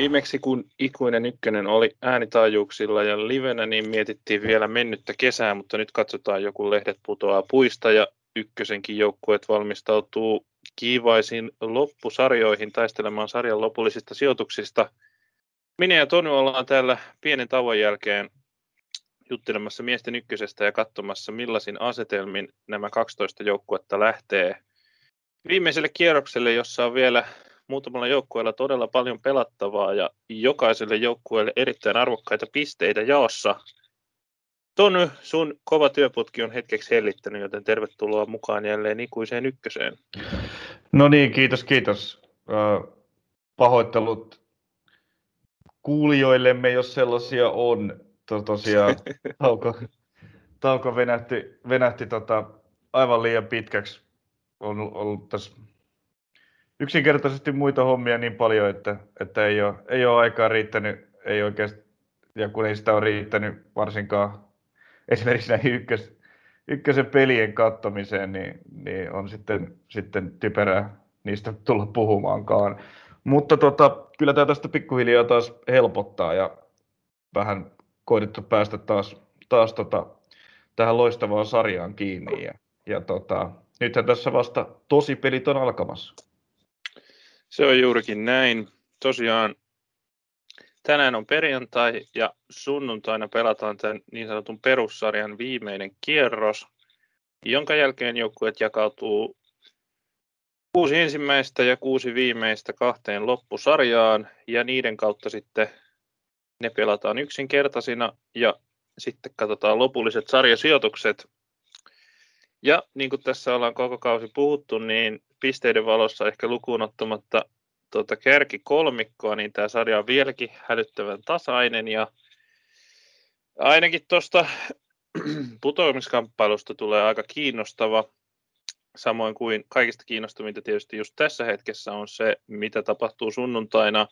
Viimeksi kun Ikuinen ykkönen oli äänitaajuuksilla ja livenä, niin mietittiin vielä mennyttä kesää, mutta nyt katsotaan joku lehdet putoaa puista ja ykkösenkin joukkueet valmistautuu kiivaisiin loppusarjoihin taistelemaan sarjan lopullisista sijoituksista. Minä ja Tony ollaan täällä pienen tauon jälkeen juttelemassa miesten ykkösestä ja katsomassa millaisin asetelmin nämä 12 joukkuetta lähtee viimeiselle kierrokselle, jossa on vielä muutamalla joukkueella todella paljon pelattavaa ja jokaiselle joukkueelle erittäin arvokkaita pisteitä jaossa. Tony, sun kova työputki on hetkeksi hellittänyt, joten tervetuloa mukaan jälleen ikuiseen ykköseen. No niin, kiitos, kiitos. Pahoittelut kuulijoillemme, jos sellaisia on. Tosiaan tauko, tauko venähti, venähti tota, aivan liian pitkäksi. On ollut tässä yksinkertaisesti muita hommia niin paljon, että, että ei, ole, ei ole aikaa riittänyt, ei oikeasti, ja kun ei sitä ole riittänyt varsinkaan esimerkiksi näihin ykkös, ykkösen pelien kattomiseen, niin, niin on sitten, sitten typerää niistä tulla puhumaankaan. Mutta tota, kyllä tämä tästä pikkuhiljaa taas helpottaa ja vähän koitettu päästä taas, taas tota, tähän loistavaan sarjaan kiinni. Ja, ja tota, nythän tässä vasta tosi pelit on alkamassa. Se on juurikin näin. Tosiaan tänään on perjantai ja sunnuntaina pelataan tämän niin sanotun perussarjan viimeinen kierros, jonka jälkeen joukkueet jakautuu kuusi ensimmäistä ja kuusi viimeistä kahteen loppusarjaan ja niiden kautta sitten ne pelataan yksinkertaisina ja sitten katsotaan lopulliset sarjasijoitukset. Ja niin kuin tässä ollaan koko kausi puhuttu, niin pisteiden valossa ehkä lukuun ottamatta tuota kärki kolmikkoa, niin tämä sarja on vieläkin hälyttävän tasainen ja ainakin tuosta putoamiskamppailusta tulee aika kiinnostava. Samoin kuin kaikista kiinnostavinta tietysti just tässä hetkessä on se, mitä tapahtuu sunnuntaina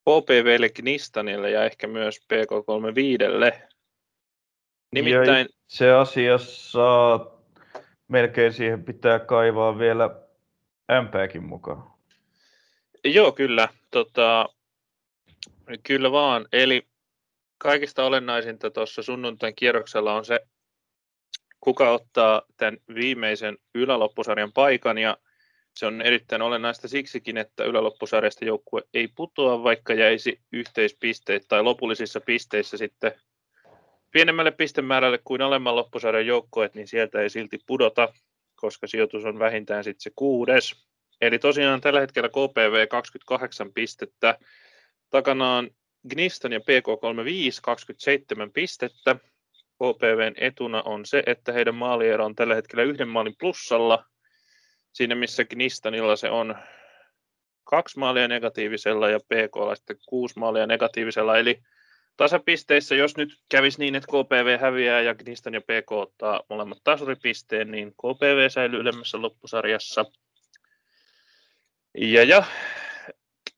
KPVlle, Knistanille ja ehkä myös PK35. Nimittäin... Ja se asiassa melkein siihen pitää kaivaa vielä MPkin mukaan. Joo, kyllä. Tota, kyllä vaan. Eli kaikista olennaisinta tuossa sunnuntain kierroksella on se, kuka ottaa tämän viimeisen yläloppusarjan paikan ja se on erittäin olennaista siksikin, että yläloppusarjasta joukkue ei putoa, vaikka jäisi yhteispisteet tai lopullisissa pisteissä sitten pienemmälle pistemäärälle kuin alemman loppusarjan joukkoet, niin sieltä ei silti pudota, koska sijoitus on vähintään sitten se kuudes. Eli tosiaan tällä hetkellä KPV 28 pistettä, takanaan Gnistan ja PK35 27 pistettä. KPVn etuna on se, että heidän maaliero on tällä hetkellä yhden maalin plussalla. Siinä missä Gnistanilla se on kaksi maalia negatiivisella ja PK sitten kuusi maalia negatiivisella. Eli tasapisteissä, jos nyt kävisi niin, että KPV häviää ja Gnistan ja PK ottaa molemmat tasuripisteen, niin KPV säilyy ylemmässä loppusarjassa. Ja, ja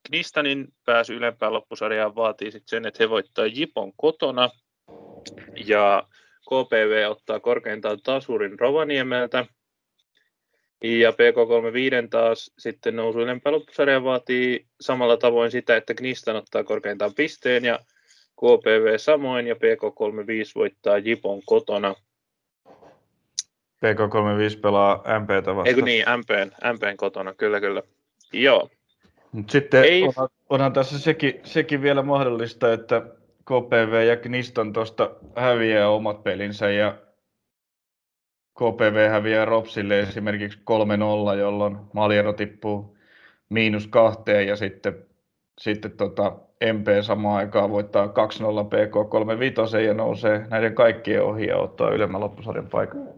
Knistanin pääsy ylempään loppusarjaan vaatii sitten sen, että he voittaa Jipon kotona ja KPV ottaa korkeintaan tasurin Rovaniemeltä. Ja PK35 taas sitten nousu ylempään loppusarjaan vaatii samalla tavoin sitä, että Knistan ottaa korkeintaan pisteen ja KPV samoin ja PK35 voittaa Jipon kotona. PK35 pelaa MPtä vastaan. Eikö niin, MPn, MPn kotona, kyllä kyllä. Joo. Mut sitten Ei... onhan, onhan tässä sekin, sekin vielä mahdollista, että KPV ja Kniston tuosta häviää omat pelinsä ja KPV häviää Ropsille esimerkiksi 3-0, jolloin Maliero tippuu miinus kahteen ja sitten, sitten tota MP samaan aikaan voittaa 2-0 PK 35 ja nousee näiden kaikkien ohi ja ottaa ylemmän loppusarjan paikan.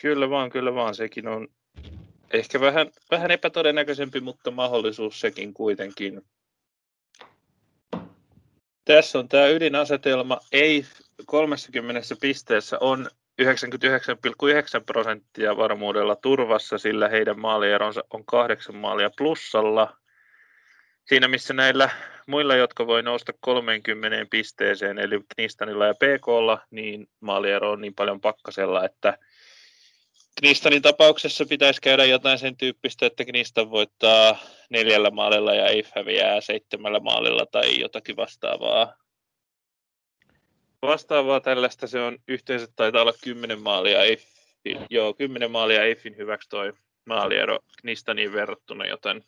Kyllä vaan, kyllä vaan. Sekin on ehkä vähän, vähän epätodennäköisempi, mutta mahdollisuus sekin kuitenkin. Tässä on tämä ydinasetelma. Ei 30 pisteessä on 99,9 prosenttia varmuudella turvassa, sillä heidän maalieronsa on kahdeksan maalia plussalla. Siinä missä näillä muilla, jotka voi nousta 30 pisteeseen, eli Knistanilla ja PKlla, niin maaliero on niin paljon pakkasella, että Knistanin tapauksessa pitäisi käydä jotain sen tyyppistä, että Knistan voittaa neljällä maalilla ja Eif häviää seitsemällä maalilla tai jotakin vastaavaa. Vastaavaa tällaista se on yhteensä taitaa olla kymmenen maalia Eiffin, joo, kymmenen maalia Eiffin hyväksi toi maaliero Knistaniin verrattuna, joten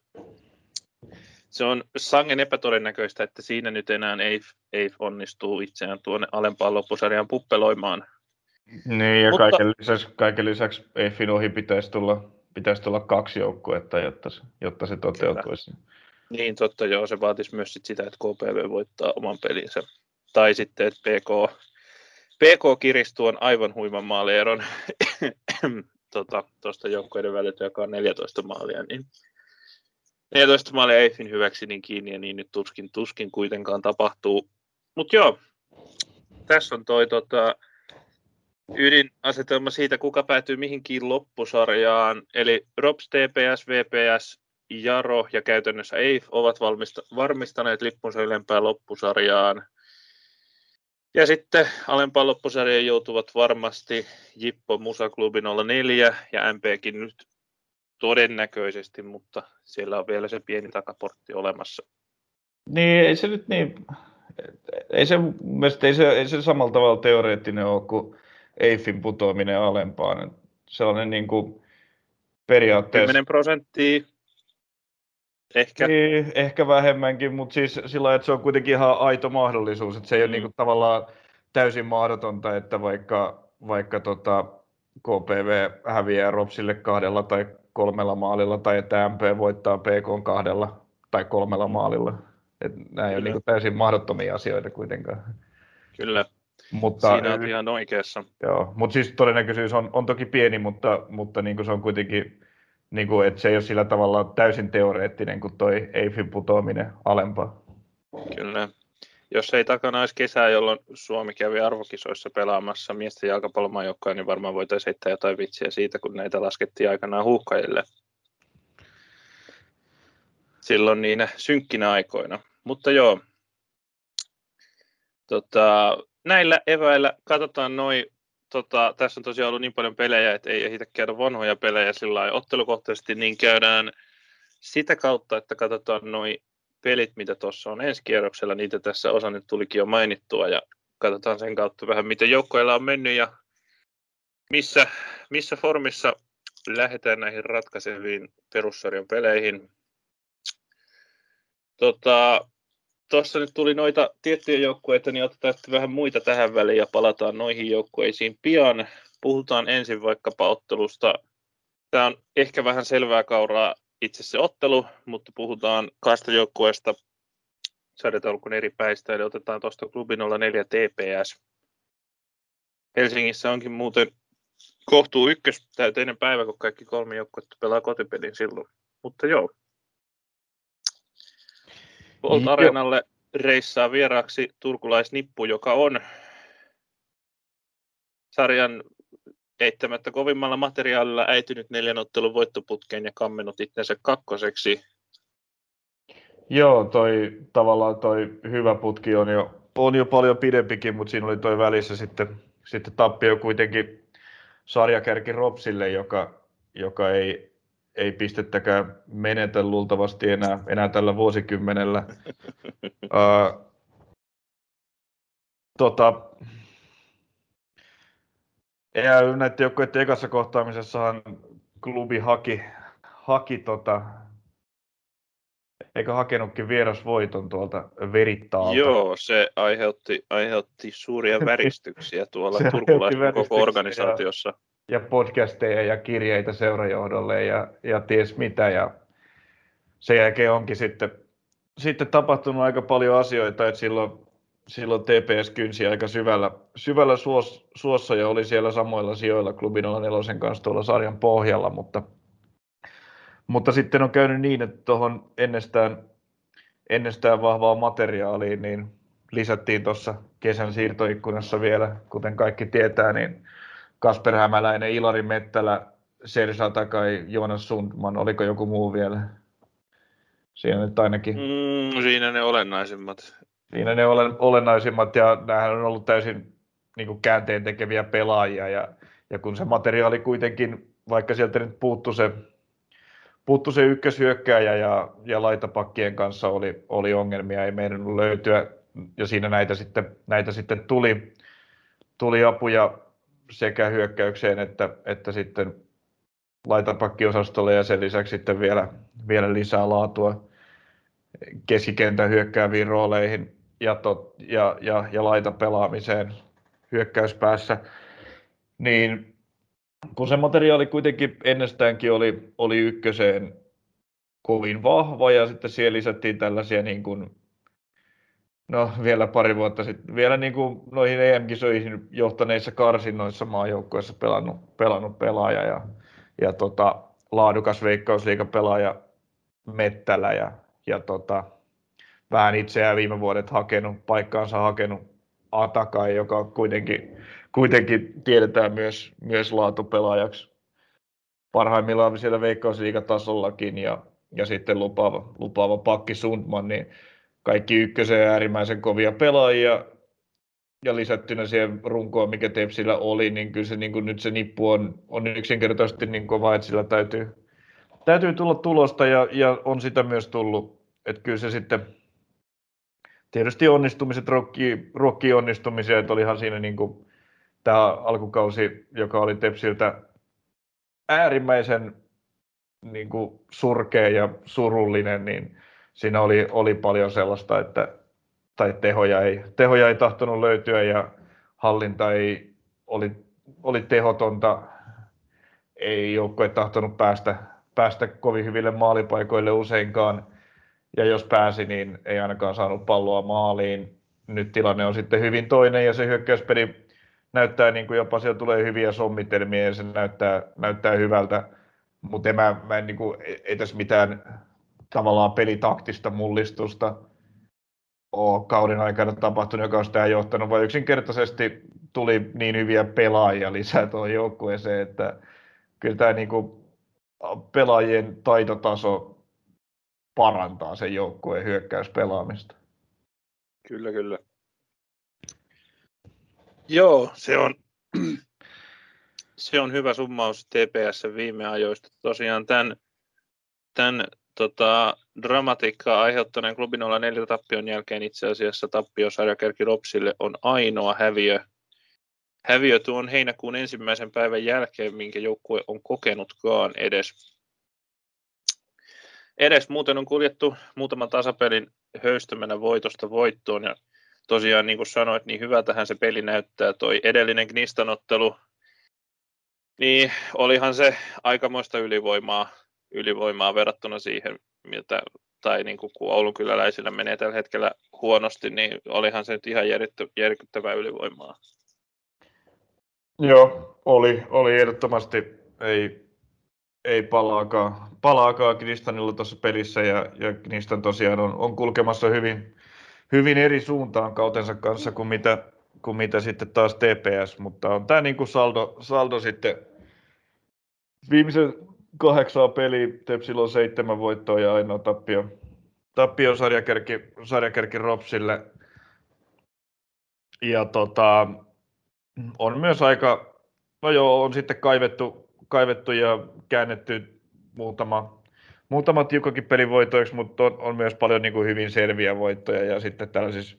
se on sangen epätodennäköistä, että siinä nyt enää Eif, Eif onnistuu itseään tuonne alempaan loppusarjaan puppeloimaan. Niin, ja Mutta... kaiken, lisäksi, kaiken lisäksi Eiffin ohi pitäisi tulla, pitäisi tulla kaksi joukkuetta, jotta se, jotta se toteutuisi. Kyllä. Niin, totta joo, se vaatisi myös sit sitä, että KPV voittaa oman pelinsä. Tai sitten, että PK, PK kiristuu on aivan huiman maalieron tuosta tota, joukkueiden väliltä, joka on 14 maalia, niin 14 maalia Eiffin hyväksi niin kiinni ja niin nyt tuskin, tuskin kuitenkaan tapahtuu. Mutta joo, tässä on toi tota, ydinasetelma siitä, kuka päätyy mihinkin loppusarjaan. Eli Robs, TPS, VPS, Jaro ja käytännössä EIF ovat valmista, varmistaneet lippunsa ylempään loppusarjaan. Ja sitten alempaan loppusarjaan joutuvat varmasti Jippo Musaklubi 04 ja MPkin nyt todennäköisesti, mutta siellä on vielä se pieni takaportti olemassa. Niin, ei se nyt niin, ei se, mielestäni ei se, ei se samalla tavalla teoreettinen ole kuin Eiffin putoaminen alempaan. Sellainen niin kuin periaatteessa... 10 prosenttia Ehkä. Niin, ehkä vähemmänkin, mutta siis sillä että se on kuitenkin ihan aito mahdollisuus, että se ei mm. ole niin kuin tavallaan täysin mahdotonta, että vaikka, vaikka tota KPV häviää Ropsille kahdella tai kolmella maalilla tai että MP voittaa PK kahdella tai kolmella maalilla. Että nämä ei ole niin täysin mahdottomia asioita kuitenkaan. Kyllä, mutta, siinä on ihan oikeassa. Joo, mutta siis todennäköisyys on, on toki pieni, mutta, mutta niin kuin se on kuitenkin, niin kuin, että se ei ole sillä tavalla täysin teoreettinen kuin toi Eiffin putoaminen alempaa. Kyllä. Jos ei takana olisi kesää, jolloin Suomi kävi arvokisoissa pelaamassa miesten jalkapallomaajoukkoja, niin varmaan voitaisiin heittää jotain vitsiä siitä, kun näitä laskettiin aikanaan huuhkajille. Silloin niinä synkkinä aikoina. Mutta joo, tota, näillä eväillä katsotaan noin, tota, tässä on tosiaan ollut niin paljon pelejä, että ei ehditä käydä vanhoja pelejä sillä ottelukohtaisesti, niin käydään sitä kautta, että katsotaan noin pelit, mitä tuossa on ensi kierroksella, niitä tässä osa nyt tulikin jo mainittua, ja katsotaan sen kautta vähän, miten joukkoilla on mennyt ja missä, missä formissa lähdetään näihin ratkaiseviin perussarjan peleihin. Tota, nyt tuli noita tiettyjä joukkueita, niin otetaan vähän muita tähän väliin ja palataan noihin joukkueisiin pian. Puhutaan ensin vaikkapa ottelusta. Tämä on ehkä vähän selvää kauraa itse se ottelu, mutta puhutaan kahdesta joukkueesta sarjataulukon eri päistä, eli otetaan tuosta klubi 04 TPS. Helsingissä onkin muuten kohtuu ykkös täyteinen päivä, kun kaikki kolme joukkuetta pelaa kotipelin silloin. Mutta joo. Volt Areenalle reissaa vieraaksi turkulaisnippu, joka on sarjan eittämättä kovimmalla materiaalilla äitynyt neljän ottelun voittoputkeen ja kammenut itsensä kakkoseksi. Joo, toi tavallaan toi hyvä putki on jo, on jo paljon pidempikin, mutta siinä oli toi välissä sitten, sitten tappio kuitenkin sarjakärki Ropsille, joka, joka ei, ei pistettäkään menetä luultavasti enää, enää tällä vuosikymmenellä. uh, tota, ja näiden joukkueiden ekassa kohtaamisessahan klubi haki, haki tota, eikö hakenutkin vierasvoiton tuolta verittaalta? Joo, se aiheutti, aiheutti suuria väristyksiä tuolla turkulaisen koko organisaatiossa. Ja, ja podcasteja ja kirjeitä seurajohdolle ja, ja ties mitä. Ja sen jälkeen onkin sitten, sitten tapahtunut aika paljon asioita, että silloin silloin TPS kynsi aika syvällä, syvällä suos, suossa ja oli siellä samoilla sijoilla klubin 04 kanssa tuolla sarjan pohjalla, mutta, mutta sitten on käynyt niin, että tuohon ennestään, ennestään vahvaa materiaaliin niin lisättiin tuossa kesän siirtoikkunassa vielä, kuten kaikki tietää, niin Kasper Hämäläinen, Ilari Mettälä, Sersa Takai, Joonas Sundman, oliko joku muu vielä? Siinä nyt ainakin. Mm, siinä ne olennaisimmat. Siinä ne olen, olennaisimmat ja nämähän on ollut täysin niin käänteen tekeviä pelaajia ja, ja kun se materiaali kuitenkin vaikka sieltä nyt puuttu se, puuttu se ykköshyökkääjä ja, ja laitapakkien kanssa oli, oli ongelmia, ei meidän löytyä, ja siinä näitä sitten, näitä sitten tuli, tuli apuja sekä hyökkäykseen että, että sitten laitapakkiosastolle ja sen lisäksi sitten vielä, vielä lisää laatua keskikentän hyökkääviin rooleihin ja, tot, ja, ja, ja laitapelaamiseen hyökkäyspäässä, niin kun se materiaali kuitenkin ennestäänkin oli, oli ykköseen kovin vahva ja sitten siihen lisättiin tällaisia niin kuin, no vielä pari vuotta sitten, vielä niin kuin noihin EM-kisoihin johtaneissa karsinnoissa maajoukkoissa pelannut, pelannut pelaaja ja, ja tota, laadukas veikkausliikapelaaja Mettälä ja, ja tota, vähän itseään viime vuodet hakenut, paikkaansa hakenut Atakai, joka kuitenkin, kuitenkin tiedetään myös, myös laatupelaajaksi parhaimmillaan siellä veikkausliigatasollakin ja, ja sitten lupaava, lupaava pakki Sundman, niin kaikki ykkösen äärimmäisen kovia pelaajia ja lisättynä siihen runkoon, mikä Tepsillä oli, niin kyllä se niin kuin nyt se nippu on, on yksinkertaisesti niin kova, että sillä täytyy, täytyy tulla tulosta ja, ja on sitä myös tullut. Että kyllä se sitten, tietysti onnistumiset ruokkii, ruokkii onnistumisia, että olihan siinä niin kuin tämä alkukausi, joka oli Tepsiltä äärimmäisen niin kuin surkea ja surullinen, niin siinä oli, oli paljon sellaista, että tai tehoja ei, tehoja ei tahtonut löytyä ja hallinta ei, oli, oli tehotonta, ei joukkue tahtonut päästä, päästä kovin hyville maalipaikoille useinkaan, ja jos pääsi, niin ei ainakaan saanut palloa maaliin. Nyt tilanne on sitten hyvin toinen, ja se hyökkäyspeli näyttää niin kuin jopa siellä tulee hyviä sommitelmia, ja se näyttää, näyttää hyvältä, mutta mä, mä en, niin kuin, ei tässä mitään tavallaan pelitaktista mullistusta ole kauden aikana tapahtunut, joka on sitä johtanut, vaan yksinkertaisesti tuli niin hyviä pelaajia lisää tuohon joukkueeseen, että kyllä tämä niin kuin pelaajien taitotaso parantaa sen joukkueen hyökkäyspelaamista. Kyllä, kyllä. Joo, se on, se on hyvä summaus TPS viime ajoista. Tosiaan tämän, tämän tota, dramatiikkaa aiheuttaneen klubin olla neljä tappion jälkeen itse asiassa tappiosarjakerki Ropsille on ainoa häviö. Häviö tuon heinäkuun ensimmäisen päivän jälkeen, minkä joukkue on kokenutkaan edes. Edes muuten on kuljettu muutaman tasapelin höystämänä voitosta voittoon ja tosiaan niin kuin sanoit, niin hyvältähän se peli näyttää. Toi edellinen Gnistanottelu, niin olihan se aikamoista ylivoimaa ylivoimaa verrattuna siihen, miltä, tai niin kuin kun Oulun kyläläisillä menee tällä hetkellä huonosti, niin olihan se nyt ihan järkyttävää ylivoimaa. Joo, oli, oli ehdottomasti. Ei, ei palaakaan, palaakaan Knistanilla tuossa pelissä ja, ja Knistan tosiaan on, on kulkemassa hyvin, hyvin eri suuntaan kautensa kanssa kuin mitä, kuin mitä sitten taas TPS, mutta on tämä niin kuin saldo, saldo sitten viimeisen kahdeksaa peliä, Tepsillä on seitsemän voittoa ja ainoa tappio, tappio sarjakärki, sarjakärki Ropsille. Ja tota, on myös aika, no joo, on sitten kaivettu, kaivettu ja käännetty muutama, muutama tiukkakin pelivoitoiksi, mutta on, on myös paljon niin kuin hyvin selviä voittoja ja sitten tällaisissa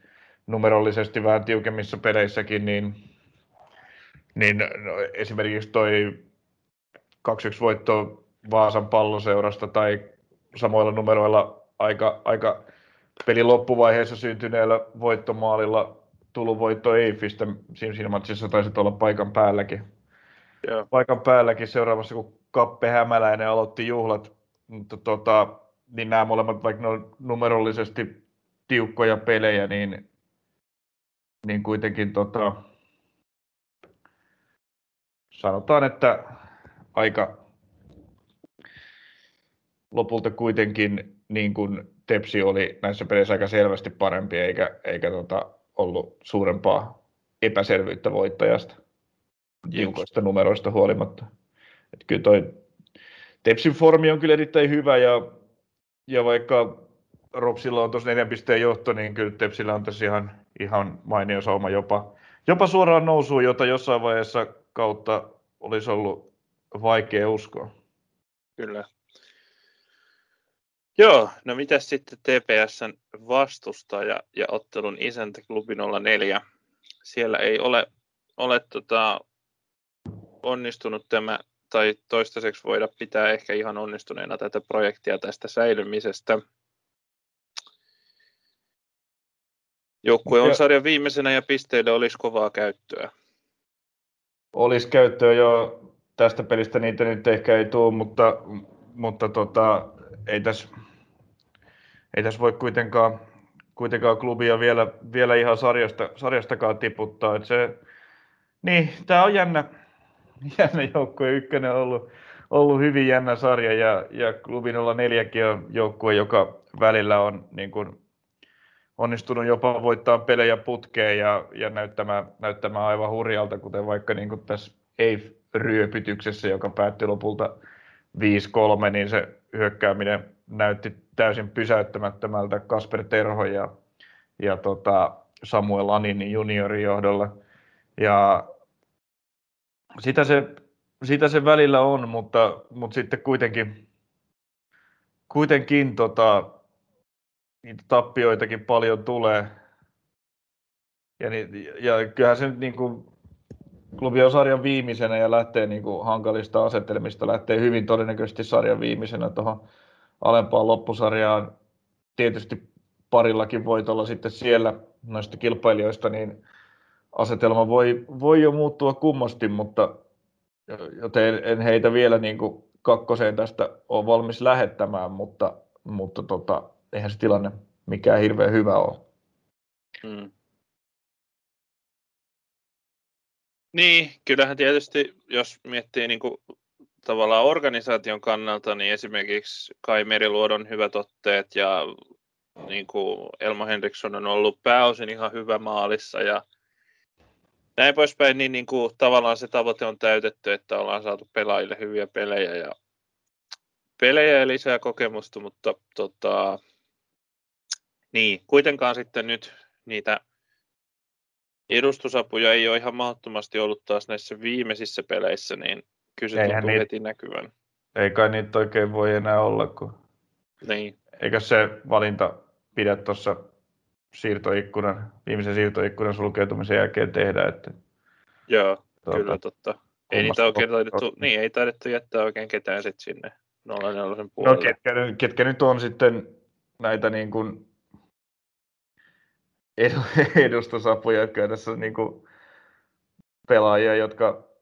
numerollisesti vähän tiukemmissa peleissäkin, niin, niin no, esimerkiksi toi 2-1 voitto Vaasan palloseurasta tai samoilla numeroilla aika, aika pelin loppuvaiheessa syntyneellä voittomaalilla tullut voitto Eifistä. Siinä, siinä matsissa taisi olla paikan päälläkin. Yeah. Paikan päälläkin seuraavassa, kun Kappe Hämäläinen aloitti juhlat, mutta tota, niin nämä molemmat, vaikka ne on numerollisesti tiukkoja pelejä, niin, niin kuitenkin tota, sanotaan, että aika, lopulta kuitenkin niin kuin Tepsi oli näissä peleissä aika selvästi parempi, eikä, eikä tota, ollut suurempaa epäselvyyttä voittajasta tiukoista numeroista huolimatta. Et kyllä toi Tepsin formi on kyllä erittäin hyvä ja, ja vaikka Ropsilla on tuossa neljän pisteen johto, niin kyllä Tepsillä on tässä ihan, ihan mainio sauma jopa, jopa suoraan nousuun, jota jossain vaiheessa kautta olisi ollut vaikea uskoa. Kyllä. Joo, no mitä sitten TPSn vastustaja ja ottelun isäntä klubi 04? Siellä ei ole, ole tota, onnistunut tämä, tai toistaiseksi voida pitää ehkä ihan onnistuneena tätä projektia tästä säilymisestä. Joukkue on sarjan viimeisenä ja pisteille olisi kovaa käyttöä. Olisi käyttöä jo tästä pelistä, niitä nyt ehkä ei tule, mutta, mutta tota, ei tässä ei tässä voi kuitenkaan, kuitenkaan klubia vielä, vielä ihan sarjasta, sarjastakaan tiputtaa. Että se, niin, tämä on jännä, jännä joukkue. Ykkönen on ollut, ollut hyvin jännä sarja ja, ja klubi 04 on joukkue, joka välillä on niin kuin, onnistunut jopa voittaa pelejä putkeen ja, ja näyttämään, näyttämään aivan hurjalta, kuten vaikka niin kuin tässä EIF-ryöpytyksessä, joka päättyi lopulta 5-3, niin se hyökkääminen näytti täysin pysäyttämättömältä Kasper Terho ja, ja tota Samuel Aninin juniorin johdolla. Ja sitä se, sitä se välillä on, mutta, mutta sitten kuitenkin, kuitenkin tota, niitä tappioitakin paljon tulee. Ja, niin, ja kyllähän se nyt niin kuin, klubi on sarjan viimeisenä ja lähtee niin kuin hankalista asettelmista, lähtee hyvin todennäköisesti sarjan viimeisenä tuohon alempaan loppusarjaan. Tietysti parillakin voitolla sitten siellä noista kilpailijoista, niin asetelma voi, voi jo muuttua kummasti, mutta joten en heitä vielä niin kuin kakkoseen tästä ole valmis lähettämään, mutta, mutta tota, eihän se tilanne mikään hirveän hyvä ole. Hmm. Niin, kyllähän tietysti, jos miettii niin kuin tavallaan organisaation kannalta, niin esimerkiksi Kai Meriluodon hyvät otteet ja niin kuin Elmo Henriksson on ollut pääosin ihan hyvä maalissa ja näin poispäin, niin, niin kuin, tavallaan se tavoite on täytetty, että ollaan saatu pelaajille hyviä pelejä ja pelejä ja lisää kokemusta, mutta tota, niin, kuitenkaan sitten nyt niitä edustusapuja ei ole ihan mahdottomasti ollut taas näissä viimeisissä peleissä, niin Kyllä se tuntuu niitä, heti näkyvän. Ei kai niitä oikein voi enää olla, kun... Niin. Eikö se valinta pidä tuossa siirtoikkunan, viimeisen siirtoikkunan sulkeutumisen jälkeen tehdä, että... Joo, tuota, kyllä totta. Ei niitä oikein taidettu, niin, ei taidettu jättää oikein ketään sitten sinne 04 no, puolelle. No ketkä, ketkä nyt on sitten näitä niin kuin edustusapuja, jotka tässä niin kuin pelaajia, jotka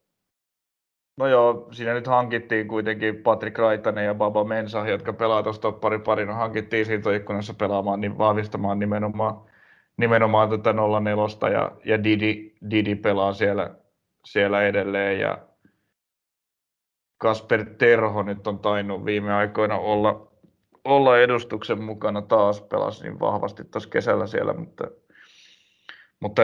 No joo, siinä nyt hankittiin kuitenkin Patrick Raitanen ja Baba Mensa, jotka pelaa tuossa toppari parina. Hankittiin siirtoikkunassa pelaamaan, niin vahvistamaan nimenomaan, nimenomaan tätä 04 ja, ja Didi, Didi pelaa siellä, siellä edelleen. Ja Kasper Terho nyt on tainnut viime aikoina olla, olla edustuksen mukana taas, pelasi niin vahvasti tuossa kesällä siellä, mutta mutta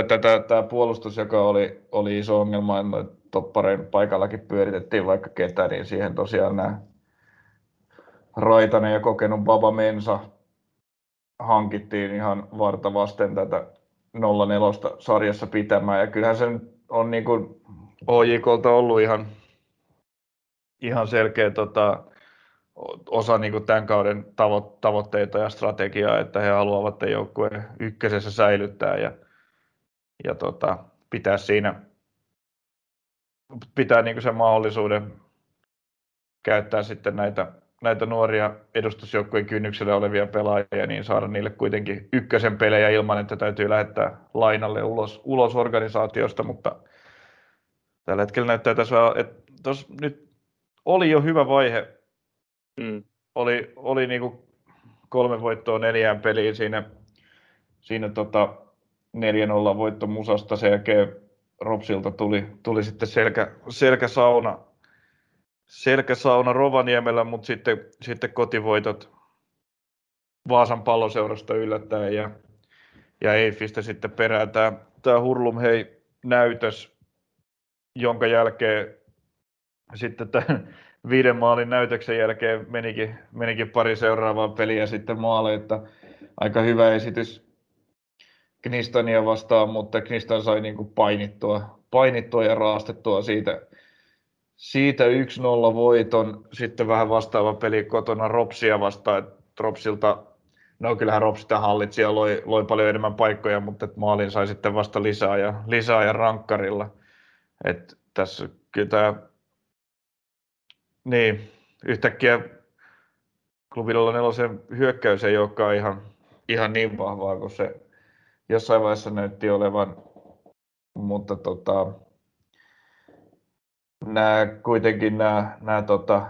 tämä puolustus, joka oli, oli iso ongelma, että topparein paikallakin pyöritettiin vaikka ketä, niin siihen tosiaan nämä Raitanen ja kokenut Baba Mensa hankittiin ihan varta vasten tätä 04 sarjassa pitämään. Ja kyllähän se on niin kuin OJKlta ollut ihan, ihan selkeä tota, osa niin kuin tämän kauden tavo- tavoitteita ja strategiaa, että he haluavat joukkueen ykkösessä säilyttää ja, ja tota, pitää siinä pitää niin sen mahdollisuuden käyttää sitten näitä, näitä nuoria edustusjoukkueen kynnyksellä olevia pelaajia, niin saada niille kuitenkin ykkösen pelejä ilman, että täytyy lähettää lainalle ulos, ulos organisaatiosta, mutta tällä hetkellä näyttää tässä, että tos nyt oli jo hyvä vaihe. Mm. Oli, oli niin kuin kolme voittoa neljään peliin siinä, siinä tota 4-0 voitto Musasta, sen jälkeen Ropsilta tuli, tuli sitten selkä, selkäsauna, selkäsauna Rovaniemellä, mutta sitten, sitten kotivoitot Vaasan palloseurasta yllättäen ja, ja Eifistä sitten perään. Tämä, tämä Hurlum hei näytös, jonka jälkeen sitten tämän viiden maalin näytöksen jälkeen menikin, menikin pari seuraavaa peliä sitten maale, että aika hyvä esitys Knistania vastaan, mutta Knistan sai niin kuin painittua, painittua ja raastettua siitä, siitä 1-0 voiton. Sitten vähän vastaava peli kotona Ropsia vastaan. Ropsilta, no kyllähän Rops sitä hallitsi ja loi, loi paljon enemmän paikkoja, mutta et maalin sai sitten vasta lisää ja, lisää ja rankkarilla. Et tässä kyllä tämä, niin, yhtäkkiä klubilla nelosen hyökkäys ei olekaan ihan, ihan niin vahvaa kuin se jossain vaiheessa näytti olevan, mutta tota, nämä kuitenkin nämä, nämä, tota,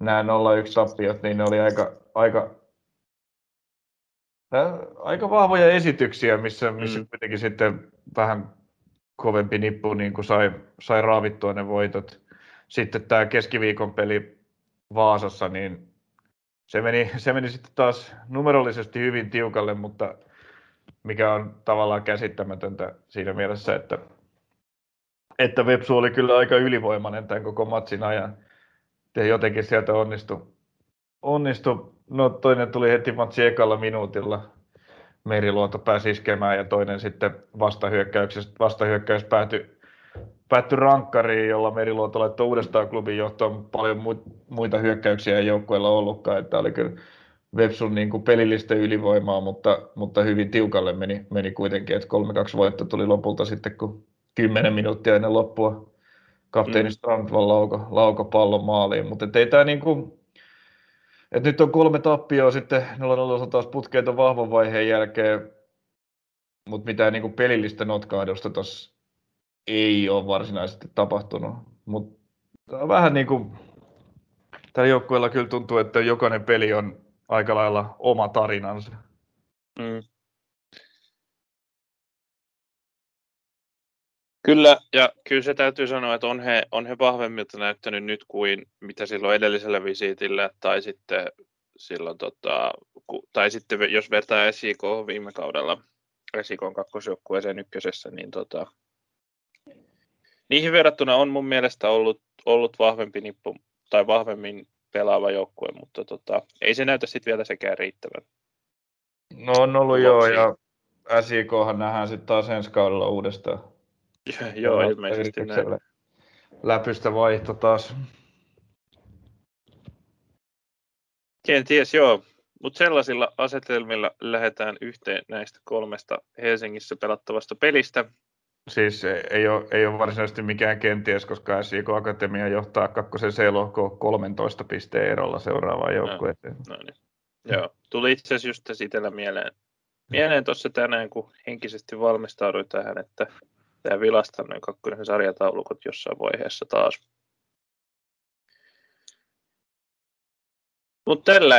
nämä 0-1 tappiot, niin ne oli aika, aika, aika vahvoja esityksiä, missä, missä mm. kuitenkin sitten vähän kovempi nippu niin kuin sai, sai raavittua ne voitot. Sitten tämä keskiviikon peli Vaasassa, niin se meni, se meni sitten taas numerollisesti hyvin tiukalle, mutta mikä on tavallaan käsittämätöntä siinä mielessä, että, että Vepsu oli kyllä aika ylivoimainen tämän koko matsin ajan. Ja jotenkin sieltä onnistui. onnistu. No toinen tuli heti matsi ekalla minuutilla. Meriluoto pääsi iskemään ja toinen sitten vastahyökkäys päätyi päättyi rankkariin, jolla Meriluoto laittoi uudestaan klubin johtoon. Paljon muita hyökkäyksiä ei joukkueella ollutkaan. Että oli kyllä Vepsun niin kuin pelillistä ylivoimaa, mutta, mutta hyvin tiukalle meni, meni kuitenkin, että 3-2 voitto tuli lopulta sitten, kun 10 minuuttia ennen loppua kapteeni mm. Strandval lauko, lauko pallon maaliin, mutta ei tämä niin kuin, että nyt on kolme tappioa sitten 0-0 taas putkeita vahvan vaiheen jälkeen, mutta mitään niin kuin pelillistä notkahdusta tuossa ei ole varsinaisesti tapahtunut, mutta vähän niin kuin tällä joukkueella kyllä tuntuu, että jokainen peli on aika lailla oma tarinansa. Mm. Kyllä, ja kyllä se täytyy sanoa, että on he, on he vahvemmilta näyttänyt nyt kuin mitä silloin edellisellä visiitillä, tai sitten silloin, tota, ku, tai sitten jos vertaa SIK viime kaudella SIKon kakkosjoukkueeseen ykkösessä, niin tota, niihin verrattuna on mun mielestä ollut, ollut vahvempi nippu, tai vahvemmin pelaava joukkue, mutta tota, ei se näytä sitten vielä sekään riittävän. No on ollut joo, ja SIKhan nähdään sitten taas ensi kaudella uudestaan. joo, ilmeisesti näin. Läpystä vaihto taas. Kenties joo, mutta sellaisilla asetelmilla lähdetään yhteen näistä kolmesta Helsingissä pelattavasta pelistä. Siis ei ole, ei ole varsinaisesti mikään kenties, koska SIK Akatemia johtaa kakkosen C-lohko 13 pisteen erolla seuraavaan joukkueeseen. No, no niin. Joo, tuli itse asiassa just itsellä mieleen, mieleen tuossa tänään, kun henkisesti valmistauduin tähän, että tämä vilastaa noin kakkosen sarjataulukot jossain vaiheessa taas. Mutta tällä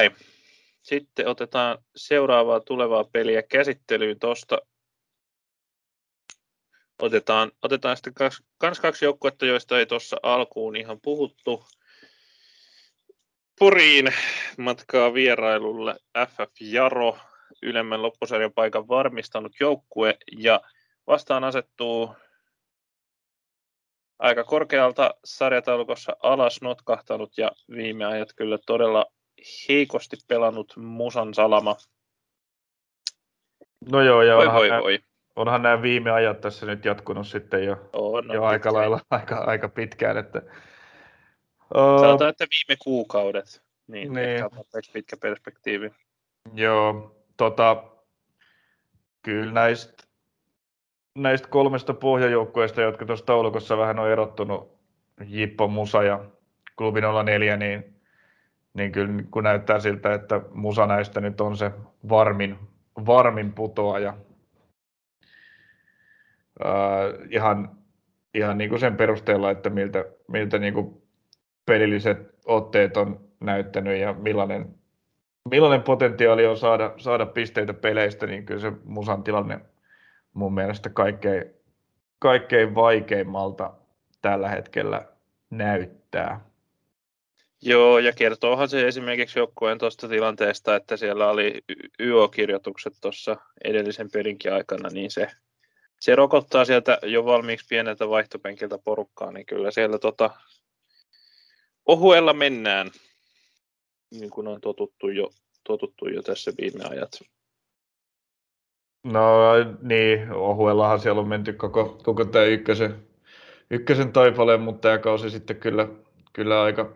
Sitten otetaan seuraavaa tulevaa peliä käsittelyyn tuosta Otetaan, otetaan sitten kaksi, kans kaksi joukkuetta, joista ei tuossa alkuun ihan puhuttu. Poriin matkaa vierailulle FF Jaro, ylemmän loppusarjan paikan varmistanut joukkue ja vastaan asettuu aika korkealta sarjataulukossa alas notkahtanut ja viime ajat kyllä todella heikosti pelannut Musan Salama. No joo, ja voi, voi, voi onhan nämä viime ajat tässä nyt jatkunut sitten jo, on, jo aika lailla aika, aika pitkään. Että, uh, Sanotaan, että viime kuukaudet, niin, niin. pitkä perspektiivi. Joo, tota, kyllä näistä, näistä kolmesta pohjajoukkueesta, jotka tuossa taulukossa vähän on erottunut, Jippo, Musa ja Klubi 04, niin, niin kyllä kun näyttää siltä, että Musa näistä nyt on se varmin, varmin putoaja, äh, ihan, ihan niin kuin sen perusteella, että miltä, miltä niin kuin pelilliset otteet on näyttänyt ja millainen, millainen potentiaali on saada, saada pisteitä peleistä, niin kyllä se Musan tilanne mun mielestä kaikkein, kaikkein vaikeimmalta tällä hetkellä näyttää. Joo, ja kertoohan se esimerkiksi joukkueen tuosta tilanteesta, että siellä oli YO-kirjoitukset tuossa edellisen perinkin aikana, niin se se rokottaa sieltä jo valmiiksi pieneltä vaihtopenkiltä porukkaa, niin kyllä siellä tota, ohuella mennään, niin kuin on totuttu jo, totuttu jo tässä viime ajat. No niin, ohuellahan siellä on menty koko, koko tämä ykkösen, ykkösen taipaleen, mutta tämä kausi sitten kyllä, kyllä aika,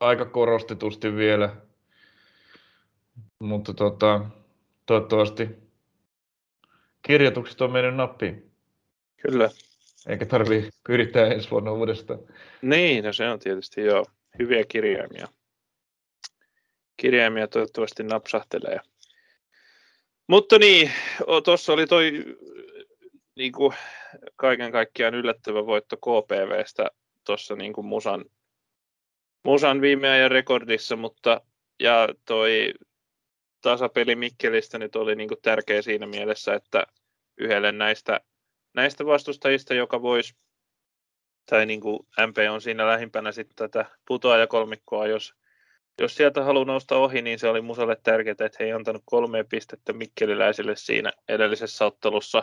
aika korostetusti vielä. Mutta tota, toivottavasti kirjoitukset on mennyt nappiin. Kyllä. Eikä tarvi yrittää ensi vuonna uudestaan. Niin, no se on tietysti jo hyviä kirjaimia. Kirjaimia toivottavasti napsahtelee. Mutta niin, tuossa oli toi niin kuin kaiken kaikkiaan yllättävä voitto KPVstä tuossa niin kuin Musan, Musan viime ajan rekordissa, mutta ja toi tasapeli Mikkelistä nyt oli niin kuin tärkeä siinä mielessä, että yhdelle näistä, näistä vastustajista, joka voisi, tai niin kuin MP on siinä lähimpänä sitten tätä putoajakolmikkoa, jos, jos sieltä haluaa nousta ohi, niin se oli Musalle tärkeää, että he ei antanut kolme pistettä Mikkeliläisille siinä edellisessä ottelussa.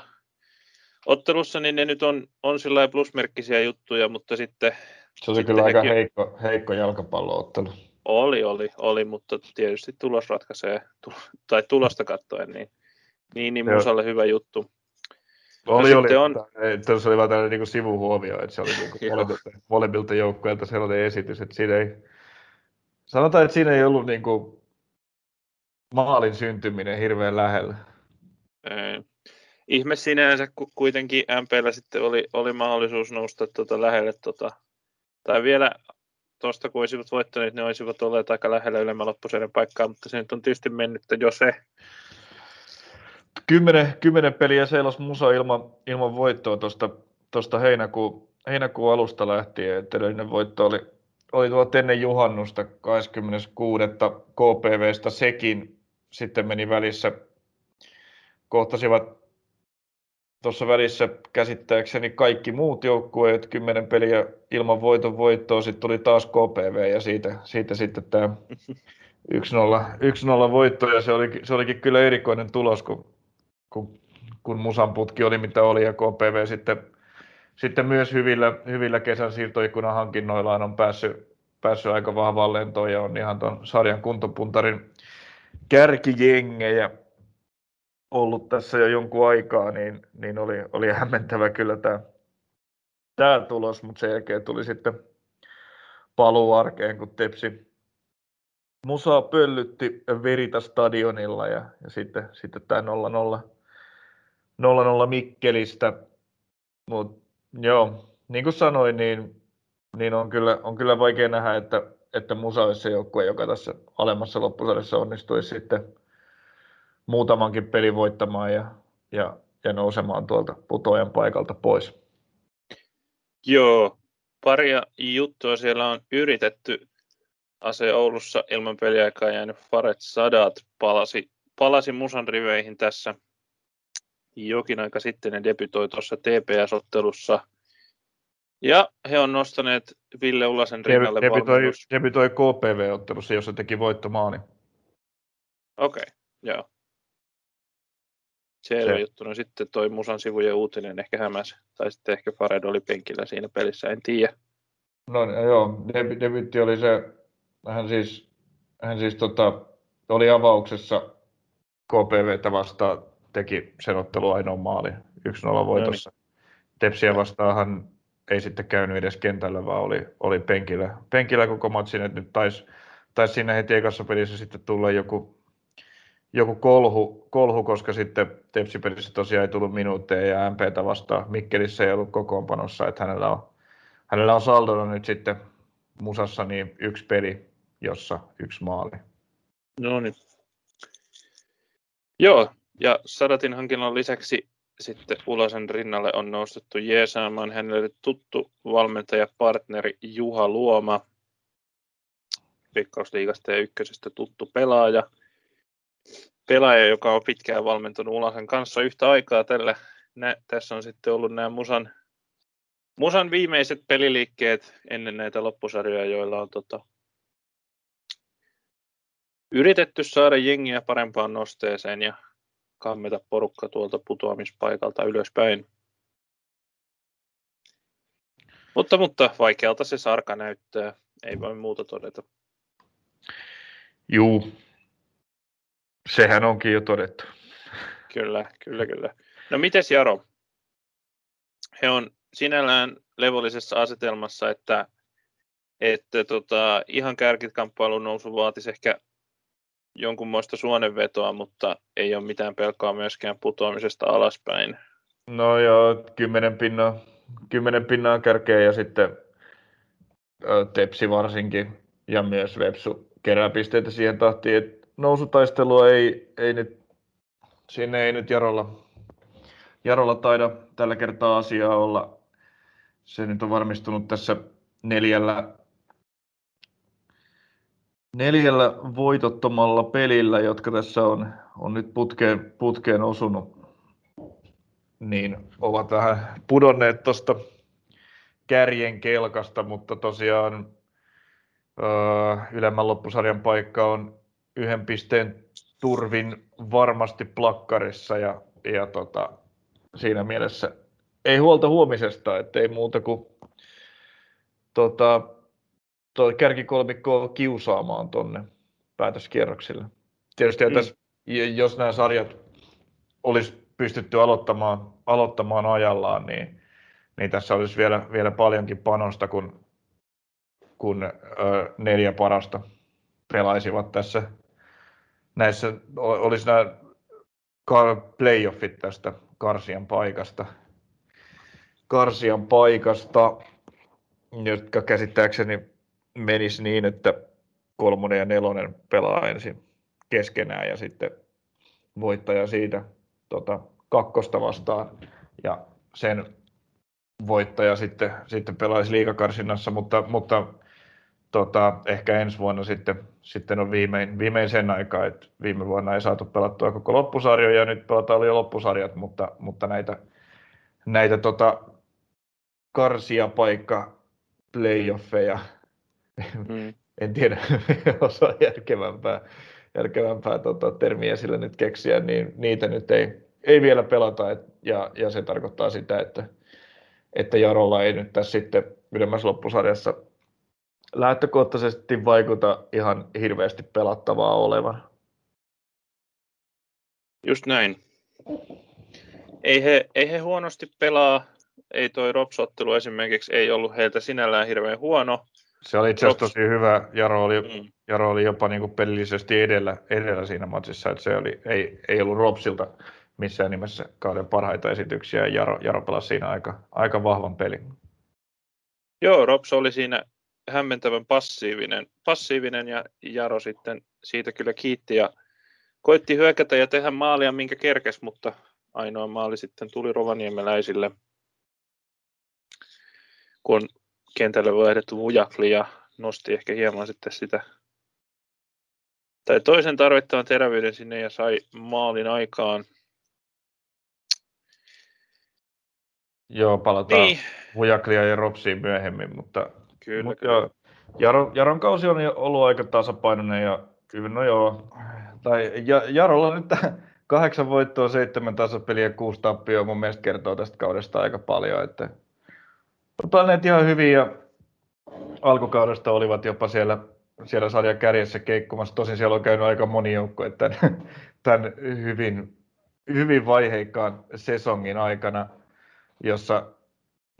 Ottelussa niin ne nyt on, on sillä plusmerkkisiä juttuja, mutta sitten... Se oli kyllä aika heikko, heikko jalkapalloottelu. Oli, oli, oli, mutta tietysti tulos ratkaisee, tai tulosta katsoen, niin, niin, niin Musalle hyvä juttu. Oli, no oli. On... Tuossa oli vain tällainen niin sivuhuomio, että se oli niin molemmilta, molemmilta joukkueilta sellainen esitys, että siinä ei, sanotaan, että siinä ei ollut niin kuin maalin syntyminen hirveän lähellä. Ei. Ihme sinänsä, kun kuitenkin MPllä sitten oli, oli mahdollisuus nousta tuota lähelle, tuota, tai vielä tuosta kun olisivat voittaneet, ne olisivat olleet aika lähellä ylemmän loppusarjan paikkaa, mutta se nyt on tietysti mennyt jo se. Kymmenen, kymmenen peliä seilas Musa ilman, ilman voittoa tuosta tosta heinäkuun, heinäkuun alusta lähtien. Edellinen voitto oli, oli tuolta ennen juhannusta 26. KPVstä sekin. Sitten meni välissä, kohtasivat tuossa välissä käsittääkseni kaikki muut joukkueet, kymmenen peliä ilman voiton voittoa, sitten tuli taas KPV ja siitä, siitä sitten tämä 1-0, 1-0 voitto. Ja se, oli, se olikin kyllä erikoinen tulos, kun, kun, kun Musan putki oli mitä oli ja KPV sitten, sitten myös hyvillä, hyvillä kesän siirtoikkunan hankinnoillaan on päässyt, päässyt aika vahvaan lentoon ja on ihan tuon sarjan kuntopuntarin kärkijengejä ollut tässä jo jonkun aikaa, niin, niin oli, oli hämmentävä kyllä tämä, tämä tulos, mutta sen jälkeen tuli sitten paluu arkeen, kun Tepsi Musa pöllytti Verita stadionilla ja, ja sitten, sitten tämä 0-0, 0-0 Mikkelistä. Mutta joo, niin kuin sanoin, niin, niin on, kyllä, on kyllä vaikea nähdä, että, että Musa olisi se joukkue, joka tässä alemmassa loppusarjassa onnistuisi sitten muutamankin pelin voittamaan ja, ja, ja nousemaan tuolta putoajan paikalta pois. Joo, paria juttua siellä on yritetty. Ase Oulussa ilman peliaikaa jäänyt Faret Sadat palasi, palasi Musan riveihin tässä jokin aika sitten ja debytoi tuossa TPS-ottelussa. Ja he on nostaneet Ville Ulasen rinnalle debytoi, debytoi KPV-ottelussa, jossa teki voittomaali. Okei, okay, joo. Selvä se. juttu. No sitten toi Musan sivujen uutinen ehkä hämäsi. Tai sitten ehkä Fared oli penkillä siinä pelissä, en tiedä. No joo, debytti oli se, hän siis, hän siis tota, oli avauksessa KPVtä vastaan, teki sen ottelu ainoa maali 1-0 voitossa. No niin. Tepsiä vastaahan ei sitten käynyt edes kentällä, vaan oli, oli penkillä, penkillä koko matsin, että nyt taisi tais siinä heti ekassa pelissä sitten tulla joku joku kolhu, kolhu koska sitten Tepsipelissä tosiaan ei tullut minuutteja ja MPtä vastaan Mikkelissä ei ollut kokoonpanossa, että hänellä on, hänellä on saldona nyt sitten Musassa niin yksi peli, jossa yksi maali. No niin. Joo, ja Sadatin hankinnan lisäksi sitten Ulosen rinnalle on nostettu jeesaamaan hänelle tuttu valmentajapartneri Juha Luoma, Veikkausliigasta ja ykkösestä tuttu pelaaja – pelaaja, joka on pitkään valmentunut Ulasen kanssa yhtä aikaa tällä. Nä, tässä on sitten ollut nämä Musan, Musan viimeiset peliliikkeet ennen näitä loppusarjoja, joilla on tota, yritetty saada jengiä parempaan nosteeseen ja kammeta porukka tuolta putoamispaikalta ylöspäin. Mutta, mutta vaikealta se sarka näyttää, ei voi muuta todeta. Juu, Sehän onkin jo todettu. Kyllä, kyllä, kyllä. No mites Jaro? He on sinällään levollisessa asetelmassa, että, että tota, ihan kärkikamppailun nousu vaatisi ehkä jonkunmoista suonenvetoa, mutta ei ole mitään pelkoa myöskään putoamisesta alaspäin. No joo, kymmenen pinnaa, kymmenen pinnaa kärkeä ja sitten Tepsi varsinkin ja myös Vepsu kerää pisteitä siihen tahtiin, että nousutaistelua ei, ei nyt, sinne ei nyt Jarolla, Jarolla taida tällä kertaa asiaa olla. Se nyt on varmistunut tässä neljällä, neljällä voitottomalla pelillä, jotka tässä on, on nyt putkeen, putkeen osunut, niin ovat vähän pudonneet tuosta kärjen kelkasta, mutta tosiaan öö, ylemmän loppusarjan paikka on yhden pisteen turvin varmasti plakkarissa ja, ja tota, siinä mielessä ei huolta huomisesta, että ei muuta kuin tota, toi kärkikolmikko kiusaamaan tuonne päätöskierroksille. Tietysti mm. tässä, jos nämä sarjat olisi pystytty aloittamaan, aloittamaan ajallaan, niin, niin tässä olisi vielä, vielä paljonkin panosta, kun, kun ö, neljä parasta pelaisivat tässä. Näissä olisi nämä playoffit tästä Karsian paikasta. Karsian paikasta, jotka käsittääkseni menisi niin, että kolmonen ja nelonen pelaa ensin keskenään ja sitten voittaja siitä tota, kakkosta vastaan ja sen voittaja sitten, sitten pelaisi liikakarsinnassa, mutta, mutta tota, ehkä ensi vuonna sitten, sitten on viimein, viimein sen aikaa, että viime vuonna ei saatu pelattua koko loppusarjo ja nyt pelataan jo loppusarjat, mutta, mutta näitä, näitä tota, karsia paikka playoffeja, mm. en tiedä osaa järkevämpää, järkevämpää tota, termiä sille nyt keksiä, niin niitä nyt ei, ei vielä pelata, et, ja, ja se tarkoittaa sitä, että, että Jarolla ei nyt tässä sitten ylemmässä loppusarjassa lähtökohtaisesti vaikuta ihan hirveästi pelattavaa olevan. Just näin. Ei he, ei he huonosti pelaa. Ei toi Ropsottelu esimerkiksi ei ollut heiltä sinällään hirveän huono. Se oli itse asiassa tosi hyvä. Jaro oli, mm. Jaro oli jopa niin kuin pelillisesti edellä, edellä siinä matsissa. Että se oli, ei, ei ollut Ropsilta missään nimessä kauden parhaita esityksiä. Jaro, Jaro pelasi siinä aika, aika vahvan pelin. Joo, Rops oli siinä hämmentävän passiivinen, passiivinen ja Jaro sitten siitä kyllä kiitti ja koitti hyökätä ja tehdä maalia, minkä kerkes, mutta ainoa maali sitten tuli rovaniemeläisille, kun kentälle vaihdettu Vujakli ja nosti ehkä hieman sitten sitä tai toisen tarvittavan terävyyden sinne ja sai maalin aikaan. Joo, palataan niin. Vujaklia ja Ropsiin myöhemmin, mutta Kyllä, Mut kyllä. Joo, Jaro, Jaron kausi on ollut aika tasapainoinen ja kyllä no joo. Tai Jarolla nyt kahdeksan voittoa, seitsemän tasapeliä, kuusi tappioa mun mielestä kertoo tästä kaudesta aika paljon. Että on pelanneet ihan hyvin ja alkukaudesta olivat jopa siellä, siellä sarjan kärjessä keikkumassa. Tosin siellä on käynyt aika moni joukko tämän, tämän hyvin, hyvin vaiheikkaan sesongin aikana, jossa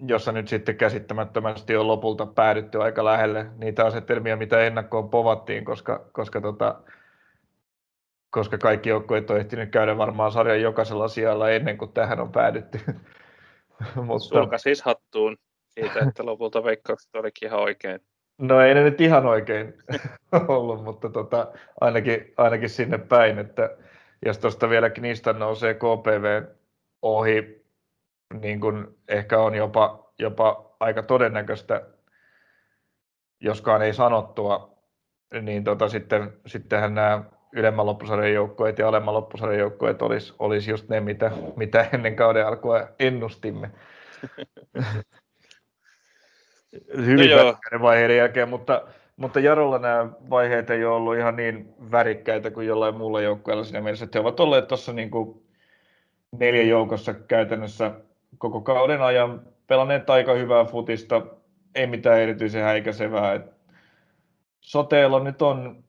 jossa nyt sitten käsittämättömästi on lopulta päädytty aika lähelle niitä asetelmia, mitä ennakkoon povattiin, koska, koska, tota, koska kaikki joukkueet on ehtinyt käydä varmaan sarjan jokaisella sijalla ennen kuin tähän on päädytty. Mutta... Sulka siis hattuun siitä, että lopulta veikkaukset olikin ihan oikein. No ei ne nyt ihan oikein ollut, mutta tota, ainakin, ainakin sinne päin, että jos tuosta vielä Knistan nousee KPV ohi niin kuin ehkä on jopa, jopa aika todennäköistä, joskaan ei sanottua, niin tota, sitten, sittenhän nämä ylemmän loppusarjan joukkueet ja alemman loppusarjan joukkueet olisi, olisi just ne, mitä, mitä ennen kauden alkua ennustimme. Hyvin no vaiheiden jälkeen, mutta, mutta Jarolla nämä vaiheet ei ole ollut ihan niin värikkäitä kuin jollain muulla joukkueella siinä mielessä, että he ovat olleet tuossa niin neljän joukossa käytännössä koko kauden ajan pelanneet aika hyvää futista, ei mitään erityisen häikäisevää. Soteella nyt on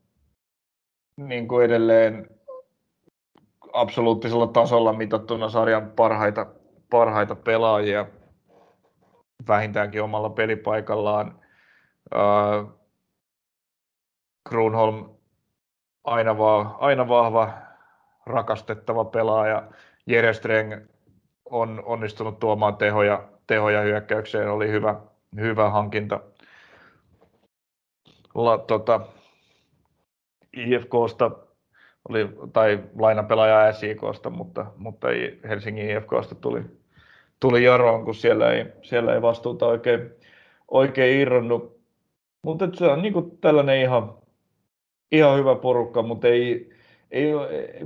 niin kuin edelleen absoluuttisella tasolla mitattuna sarjan parhaita, parhaita pelaajia. vähintäänkin omalla pelipaikallaan. Uh, Kruunholm aina, va, aina vahva, rakastettava pelaaja. Jere Streng on onnistunut tuomaan tehoja, tehoja hyökkäykseen, oli hyvä, hyvä hankinta. La, tota, IFKsta oli, tai lainapelaaja SIKsta, mutta, mutta Helsingin IFKsta tuli, tuli Jaroon, kun siellä ei, siellä ei vastuuta oikein, oikein irronnut. Mutta se on niin tällainen ihan, ihan hyvä porukka, mutta ei, ei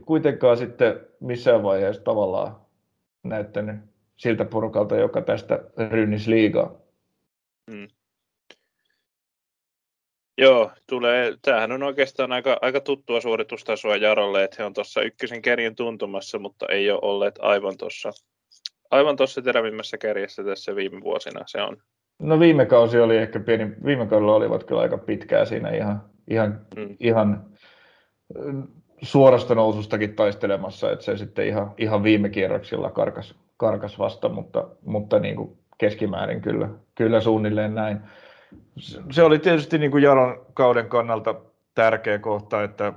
kuitenkaan sitten missään vaiheessa tavallaan näyttänyt siltä porukalta, joka tästä rynnisi liigaa. Hmm. Joo, tulee, tämähän on oikeastaan aika, aika tuttua suoritustasoa Jarolle, että he on tuossa ykkösen kärjen tuntumassa, mutta ei ole olleet aivan tuossa aivan tuossa terävimmässä kärjessä tässä viime vuosina. Se on. No viime kausi oli ehkä pieni, viime kaudella olivat kyllä aika pitkää siinä ihan, ihan, mm. ihan suorasta nousustakin taistelemassa, että se sitten ihan, ihan viime kierroksilla karkas, karkas vasta, mutta, mutta niin kuin keskimäärin kyllä, kyllä suunnilleen näin. Se oli tietysti niin kuin Jaron kauden kannalta tärkeä kohta, että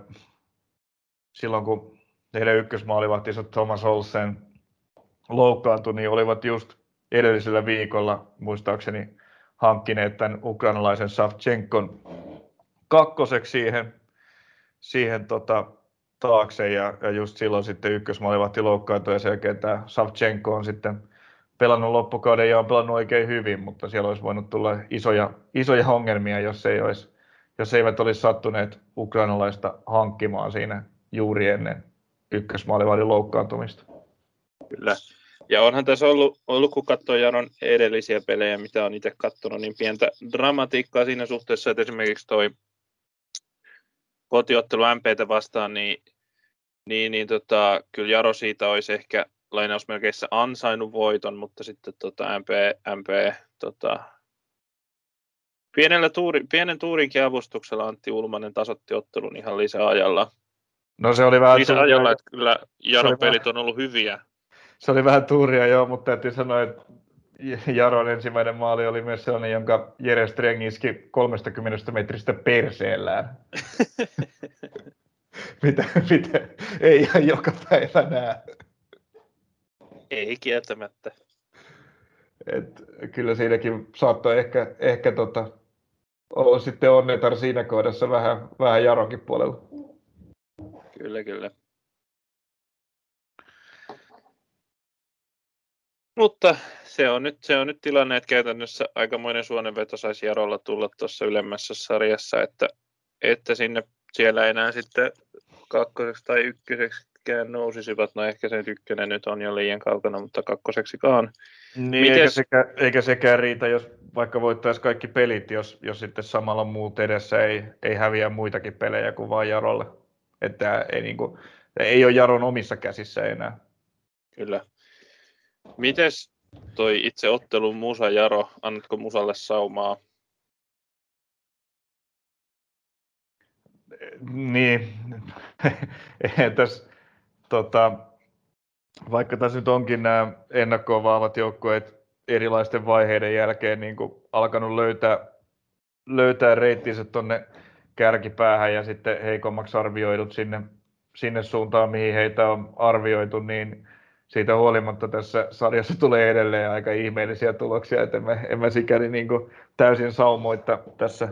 silloin kun heidän ykkösmaalivahtinsa Thomas Olsen loukkaantui, niin olivat just edellisellä viikolla muistaakseni hankkineet tämän ukrainalaisen Savchenkon kakkoseksi siihen, siihen tota, taakse ja, ja just silloin sitten ykkösmaalivahti loukkaantui ja sen jälkeen tämä Savchenko on sitten pelannut loppukauden ja on pelannut oikein hyvin, mutta siellä olisi voinut tulla isoja, isoja ongelmia, jos, ei olisi, jos eivät olisi sattuneet ukrainalaista hankkimaan siinä juuri ennen ykkösmaalivahdin loukkaantumista. Kyllä. Ja onhan tässä ollut, ollut kun katsoo Jaron edellisiä pelejä, mitä on itse katsonut, niin pientä dramatiikkaa siinä suhteessa, että esimerkiksi toi kotiottelu MPtä vastaan, niin, niin, niin tota, kyllä Jaro siitä olisi ehkä lainausmerkeissä ansainnut voiton, mutta sitten tota MP, MP tota, pienellä tuuri, pienen tuurinkin avustuksella Antti Ulmanen tasotti ottelun ihan lisäajalla. No se oli vähän lisäajalla, että kyllä Jaron pelit on ollut hyviä. Se oli vähän tuuria joo, mutta täytyy sanoa, että Jaron ensimmäinen maali oli myös sellainen, jonka Jere Streng iski 30 metristä perseellään. mitä, mitä, ei ihan joka päivä näe. Ei kieltämättä. Et, kyllä siinäkin saattoi ehkä, ehkä tota, olla sitten onnetar siinä kohdassa vähän, vähän Jaronkin puolella. Kyllä, kyllä. Mutta se on, nyt, se on nyt tilanne, että käytännössä aikamoinen suonenveto saisi Jarolla tulla tuossa ylemmässä sarjassa, että, että sinne siellä enää sitten kakkoseksi tai ykköseksi nousisivat. No ehkä se ykkönen nyt on jo liian kaukana, mutta kakkoseksikaan. Niin, Mites... eikä, sekä, eikä sekään riitä, jos vaikka voittaisi kaikki pelit, jos, jos sitten samalla muut edessä ei, ei häviä muitakin pelejä kuin vain Jarolle. Että ei, niin kuin, ei ole Jaron omissa käsissä enää. Kyllä. Mites toi itse ottelun Musa Jaro, annatko Musalle saumaa? Niin, tässä, tota, vaikka tässä nyt onkin nämä ennakkoon vahvat joukkueet erilaisten vaiheiden jälkeen niin kuin alkanut löytää, löytää reittinsä tuonne kärkipäähän ja sitten heikommaksi arvioidut sinne, sinne suuntaan, mihin heitä on arvioitu, niin siitä huolimatta tässä sarjassa tulee edelleen aika ihmeellisiä tuloksia, että en mä, sikäli niin täysin saumoitta tässä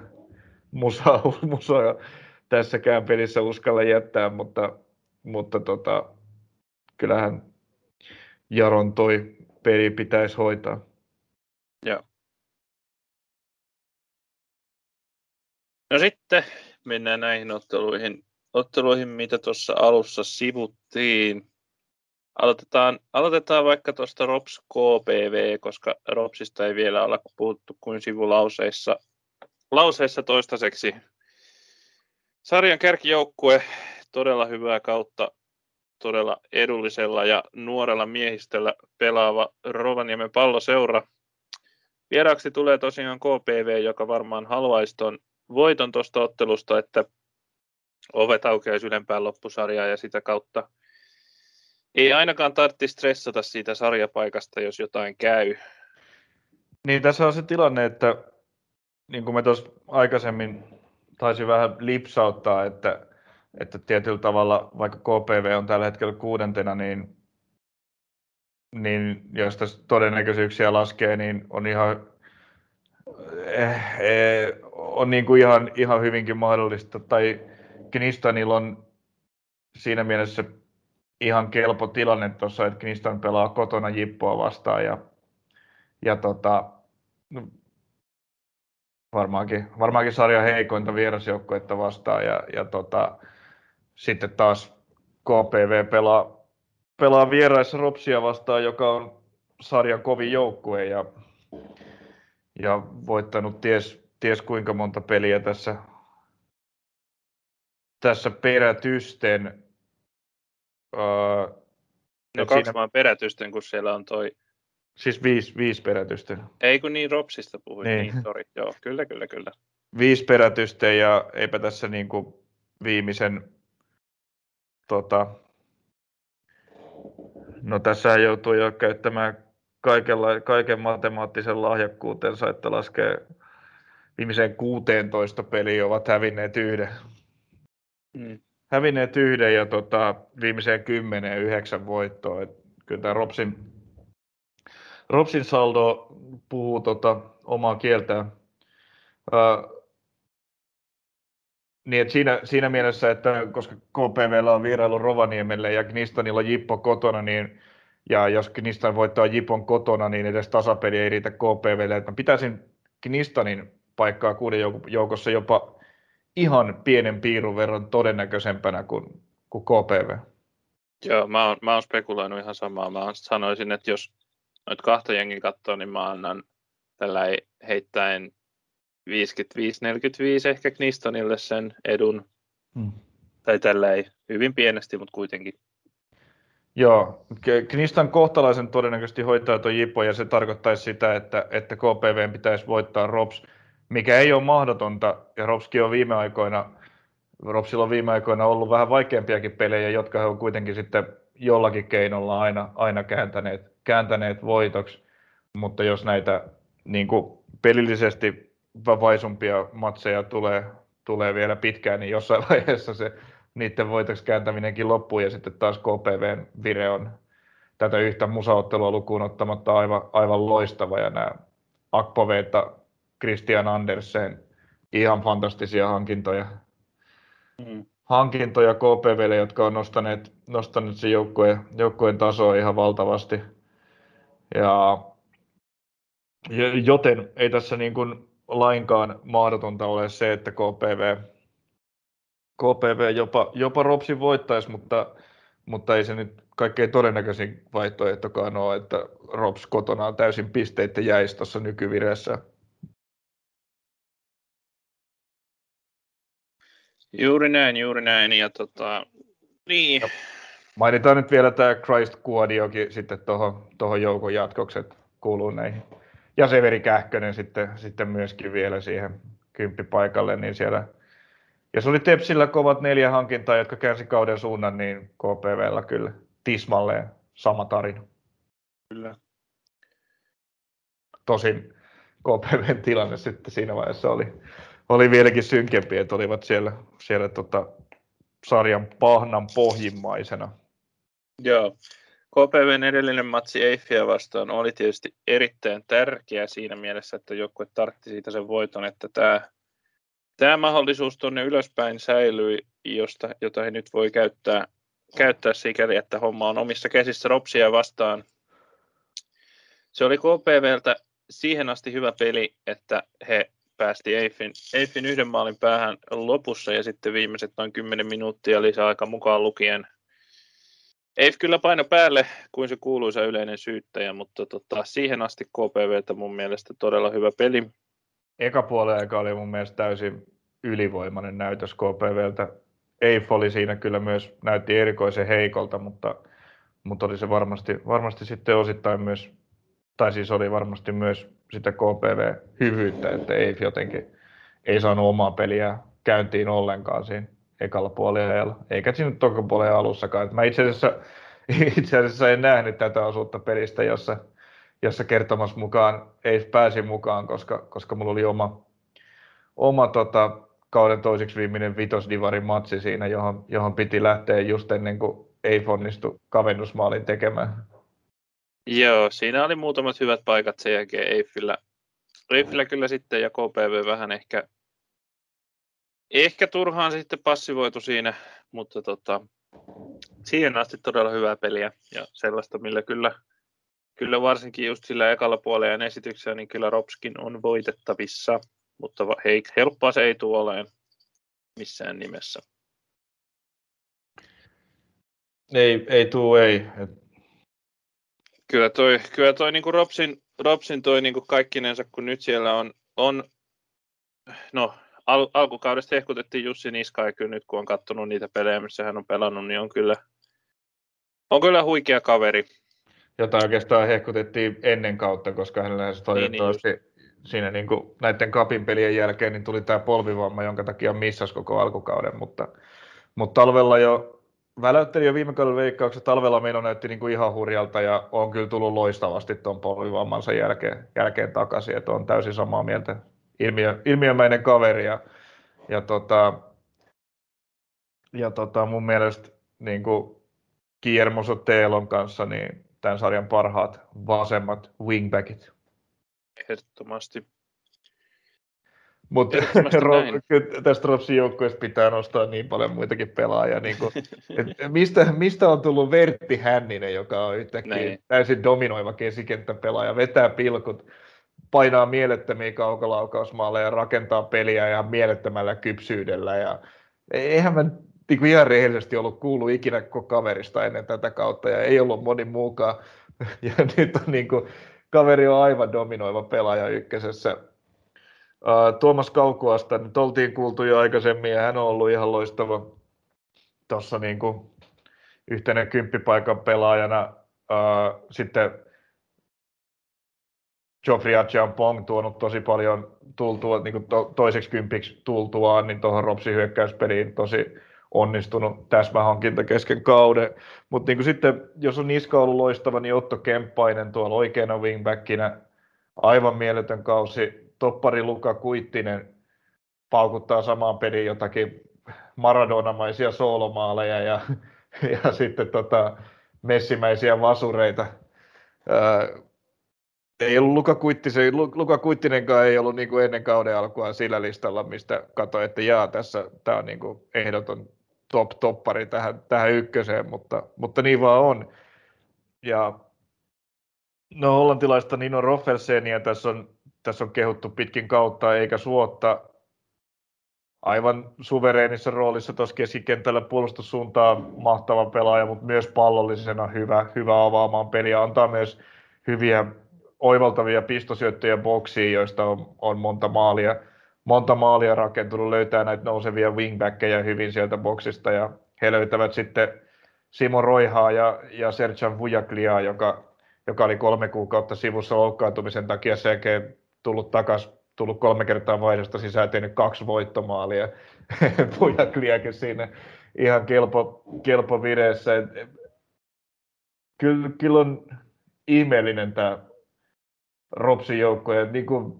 musaa, musaa tässäkään pelissä uskalla jättää, mutta, mutta tota, kyllähän Jaron toi peli pitäisi hoitaa. Joo. No sitten mennään näihin otteluihin, otteluihin mitä tuossa alussa sivuttiin. Aloitetaan, aloitetaan vaikka tuosta ROPS KPV, koska ROPSista ei vielä olla puhuttu kuin sivulauseissa lauseissa toistaiseksi. Sarjan kärkijoukkue, todella hyvää kautta, todella edullisella ja nuorella miehistöllä pelaava Rovaniemen palloseura. Vieraaksi tulee tosiaan KPV, joka varmaan haluaisi ton voiton tuosta ottelusta, että ovet aukeaisi ylempään loppusarjaa ja sitä kautta – ei ainakaan tarvitse stressata siitä sarjapaikasta, jos jotain käy. Niin tässä on se tilanne, että niin kuin me tuossa aikaisemmin taisin vähän lipsauttaa, että, että tietyllä tavalla vaikka KPV on tällä hetkellä kuudentena, niin, niin jos tässä todennäköisyyksiä laskee, niin on ihan, eh, eh, on niin kuin ihan, ihan hyvinkin mahdollista, tai Knistanilla on siinä mielessä ihan kelpo tilanne tuossa, että Knistan pelaa kotona Jippoa vastaan ja, ja tota, varmaankin, varmaankin sarjan heikointa vierasjoukkuetta vastaan ja, ja tota, sitten taas KPV pelaa, pelaa vieraissa Ropsia vastaan, joka on sarjan kovin joukkue ja, ja voittanut ties, ties kuinka monta peliä tässä, tässä perätysten. Öö, no kaksi siinä... vaan perätysten, kun siellä on toi Siis viisi, viisi perätystä. Ei kun niin Ropsista puhuin, niin, niin sorry. Joo, kyllä, kyllä, kyllä. Viisi perätystä ja eipä tässä niin kuin viimeisen, tota, no tässä joutuu jo käyttämään kaikella, kaiken matemaattisen lahjakkuutensa, että laskee viimeiseen 16 peliä ovat hävinneet yhden. Mm. Hävinneet yhden ja tota, viimeiseen 10 yhdeksän voittoa. Et kyllä tämä Ropsin Ropsin saldo puhuu tota, omaa kieltään. Uh, niin, siinä, siinä mielessä, että koska KPV on vierailu Rovaniemelle ja Knistanilla Jippo kotona, niin ja jos Knistan voittaa Jipon kotona, niin edes tasapeli ei riitä KPVlle. Että mä pitäisin Knistanin paikkaa kuuden joukossa jopa ihan pienen piirun verran todennäköisempänä kuin, kuin KPV. Joo, mä oon, mä oon spekuloinut ihan samaa. Mä sanoisin, että jos noit kahta jengin katsoo, niin mä annan tällä heittäen 55-45 ehkä Knistonille sen edun. Hmm. Tai tällä ei hyvin pienesti, mutta kuitenkin. Joo, Knistan kohtalaisen todennäköisesti hoitaa tuo Jipo ja se tarkoittaisi sitä, että, että KPV pitäisi voittaa Rops, mikä ei ole mahdotonta ja Ropskin on viime aikoina, Ropsilla on viime aikoina ollut vähän vaikeampiakin pelejä, jotka he on kuitenkin sitten jollakin keinolla aina, aina kääntäneet, kääntäneet voitoksi, mutta jos näitä niin kuin pelillisesti vaisumpia matseja tulee, tulee vielä pitkään, niin jossain vaiheessa se niiden voitoksi kääntäminenkin loppuu ja sitten taas KPVn vire on tätä yhtä musaottelua lukuun ottamatta aivan, aivan loistava ja nämä Akpoveita, Christian Andersen, ihan fantastisia hankintoja. Mm hankintoja KPVlle, jotka on nostaneet, nostaneet sen joukkueen, joukkueen tasoa ihan valtavasti. Ja, joten ei tässä niin kuin lainkaan mahdotonta ole se, että KPV, KPV jopa, jopa Ropsin voittaisi, mutta, mutta ei se nyt kaikkein todennäköisin vaihtoehtokaan ole, että Rops kotona on täysin pisteiden jäisi tuossa nykyvireessä. Juuri näin, juuri näin. Ja tota, niin. Ja mainitaan nyt vielä tämä Christ Kuodiokin sitten tuohon toho joukon jatkokset kuuluu näihin. Ja Severi Kähkönen sitten, sitten myöskin vielä siihen kymppipaikalle, niin siellä se oli Tepsillä kovat neljä hankintaa, jotka käänsi kauden suunnan, niin KPVllä kyllä tismalleen sama tarina. Kyllä. Tosin KPVn tilanne sitten siinä vaiheessa oli oli vieläkin synkempi, että olivat siellä, siellä tota, sarjan pahnan pohjimmaisena. Joo. KPVn edellinen matsi Eiffiä vastaan oli tietysti erittäin tärkeä siinä mielessä, että joukkue tartti siitä sen voiton, että tämä, tämä mahdollisuus tuonne ylöspäin säilyi, josta, jota he nyt voi käyttää, käyttää sikäli, että homma on omissa käsissä Ropsia vastaan. Se oli KPVltä siihen asti hyvä peli, että he päästi Eiffin, Eiffin yhden maalin päähän lopussa ja sitten viimeiset noin 10 minuuttia lisäaika mukaan lukien. Eiff kyllä paino päälle kuin se kuuluisa yleinen syyttäjä, mutta tota, siihen asti KPVtä mun mielestä todella hyvä peli. Eka puolen aika oli mun mielestä täysin ylivoimainen näytös KPVltä. Eiff oli siinä kyllä myös, näytti erikoisen heikolta, mutta, mutta oli se varmasti, varmasti sitten osittain myös tai siis oli varmasti myös sitä KPV-hyvyyttä, että ei jotenkin ei saanut omaa peliä käyntiin ollenkaan siinä ekalla puolella, eikä siinä toka puolen alussakaan. mä itse asiassa, itse asiassa en nähnyt tätä osuutta pelistä, jossa, jossa kertomassa mukaan ei pääsi mukaan, koska, koska mulla oli oma, oma tota, kauden toiseksi viimeinen vitosdivarin matsi siinä, johon, johon piti lähteä just ennen kuin ei onnistu kavennusmaalin tekemään. Joo, siinä oli muutamat hyvät paikat sen jälkeen Eiffillä. Eiffillä kyllä sitten ja KPV vähän ehkä, ehkä turhaan sitten passivoitu siinä, mutta tota, siihen asti todella hyvää peliä ja sellaista, millä kyllä, kyllä varsinkin just sillä ekalla puolella esityksellä, niin kyllä Ropskin on voitettavissa, mutta hei, helppoa se ei tule olemaan missään nimessä. Ei, ei tuu, ei. Kyllä toi, kyllä toi niin kuin Robsin, Robsin toi niin kuin kaikkinensa, kun nyt siellä on, on no al, alkukaudesta hehkutettiin Jussi Niska ja kyllä nyt kun on katsonut niitä pelejä, missä hän on pelannut, niin on kyllä, on kyllä huikea kaveri. Jota oikeastaan hehkutettiin ennen kautta, koska hänellä niin, niin siinä niin kuin näiden kapin pelien jälkeen niin tuli tämä polvivamma, jonka takia missas koko alkukauden, mutta, mutta talvella jo väläytteli jo viime kauden veikkaukset, talvella meillä näytti niin kuin ihan hurjalta ja on kyllä tullut loistavasti tuon polvivammansa jälkeen, jälkeen takaisin, että on täysin samaa mieltä. Ilmiö, ilmiömäinen kaveri ja, ja, tota, ja tota, mun mielestä niin kuin Kiermoso Teelon kanssa niin tämän sarjan parhaat vasemmat wingbackit. Ehdottomasti. Mutta tästä Ropsin joukkueesta pitää nostaa niin paljon muitakin pelaajia. Niin kuin, et mistä, mistä on tullut Vertti Hänninen, joka on yhtäkkiä Näin. täysin dominoiva keskikenttäpelaaja, vetää pilkut, painaa mielettömiä kaukolaukausmaaleja, rakentaa peliä ja mielettömällä kypsyydellä. Ja eihän mä niin kuin ihan rehellisesti ollut kuullut ikinä koko kaverista ennen tätä kautta ja ei ollut moni muukaan. Ja nyt on niin kuin, kaveri on aivan dominoiva pelaaja ykkösessä Tuomas Kaukuasta nyt oltiin kuultu jo aikaisemmin ja hän on ollut ihan loistava tuossa niin kuin yhtenä kymppipaikan pelaajana. Sitten Geoffrey Pong tuonut tosi paljon tultua, niin kuin to, toiseksi kympiksi tultuaan, niin tuohon Ropsin hyökkäyspeliin tosi onnistunut täsmähankinta kesken kauden. Mutta niin sitten, jos on Niska ollut loistava, niin Otto Kemppainen tuolla oikeana wingbackinä, aivan mieletön kausi toppari Luka Kuittinen paukuttaa samaan peliin jotakin Maradonamaisia soolomaaleja ja, ja sitten tota, messimäisiä vasureita. Ää, ei ollut Luka, Kuittisen, Luka Kuittinenkaan ei ollut niin kuin ennen kauden alkua sillä listalla, mistä katsoin, että jaa, tässä tämä on niin kuin ehdoton top-toppari tähän, tähän ykköseen, mutta, mutta niin vaan on. Ja no hollantilaista Nino Roffelsenia tässä on tässä on kehuttu pitkin kautta eikä suotta. Aivan suvereenissa roolissa tuossa keskikentällä puolustussuuntaan mahtava pelaaja, mutta myös pallollisena hyvä, hyvä avaamaan peliä. Antaa myös hyviä oivaltavia pistosyöttöjä boksiin, joista on, on monta maalia, monta maalia rakentunut, löytää näitä nousevia wingbackkejä hyvin sieltä boksista ja he löytävät sitten Simo Roihaa ja, ja Serjan Vujakliaa, joka, joka oli kolme kuukautta sivussa loukkaantumisen takia selkeä tullut takaisin, tullut kolme kertaa vaihdosta sisään, tehnyt kaksi voittomaalia. Pujakliakin siinä ihan kelpo, kelpo vireessä. Kyllä, kyllä on ihmeellinen tämä Ropsin joukko. Ja niin kuin,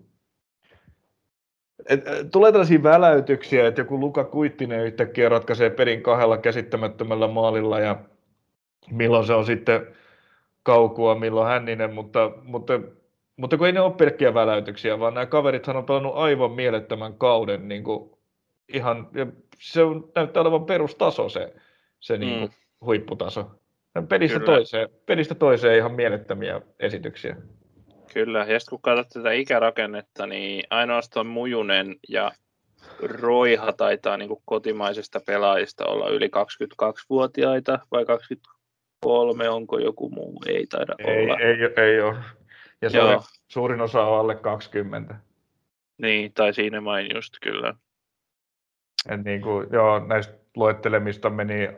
et, tulee tällaisia väläytyksiä, että joku Luka Kuittinen yhtäkkiä ratkaisee pelin kahdella käsittämättömällä maalilla ja milloin se on sitten kaukua, milloin Hänninen, mutta, mutta mutta kun ei ne ole pelkkiä väläytyksiä, vaan nämä kaverithan on pelannut aivan mielettömän kauden niin kuin ihan, ja se on, näyttää olevan perustaso se, se niin kuin mm. huipputaso. Pelistä toiseen, pelistä toiseen ihan mielettömiä esityksiä. Kyllä, ja sitten kun katsot tätä ikärakennetta, niin ainoastaan Mujunen ja Roiha taitaa niin kotimaisista pelaajista olla yli 22-vuotiaita vai 23, onko joku muu? Ei taida ei, olla. Ei, ei, ei ole. Ja se on, suurin osa on alle 20. Niin, tai siinä main just kyllä. Et niin kuin, joo, näistä luettelemista meni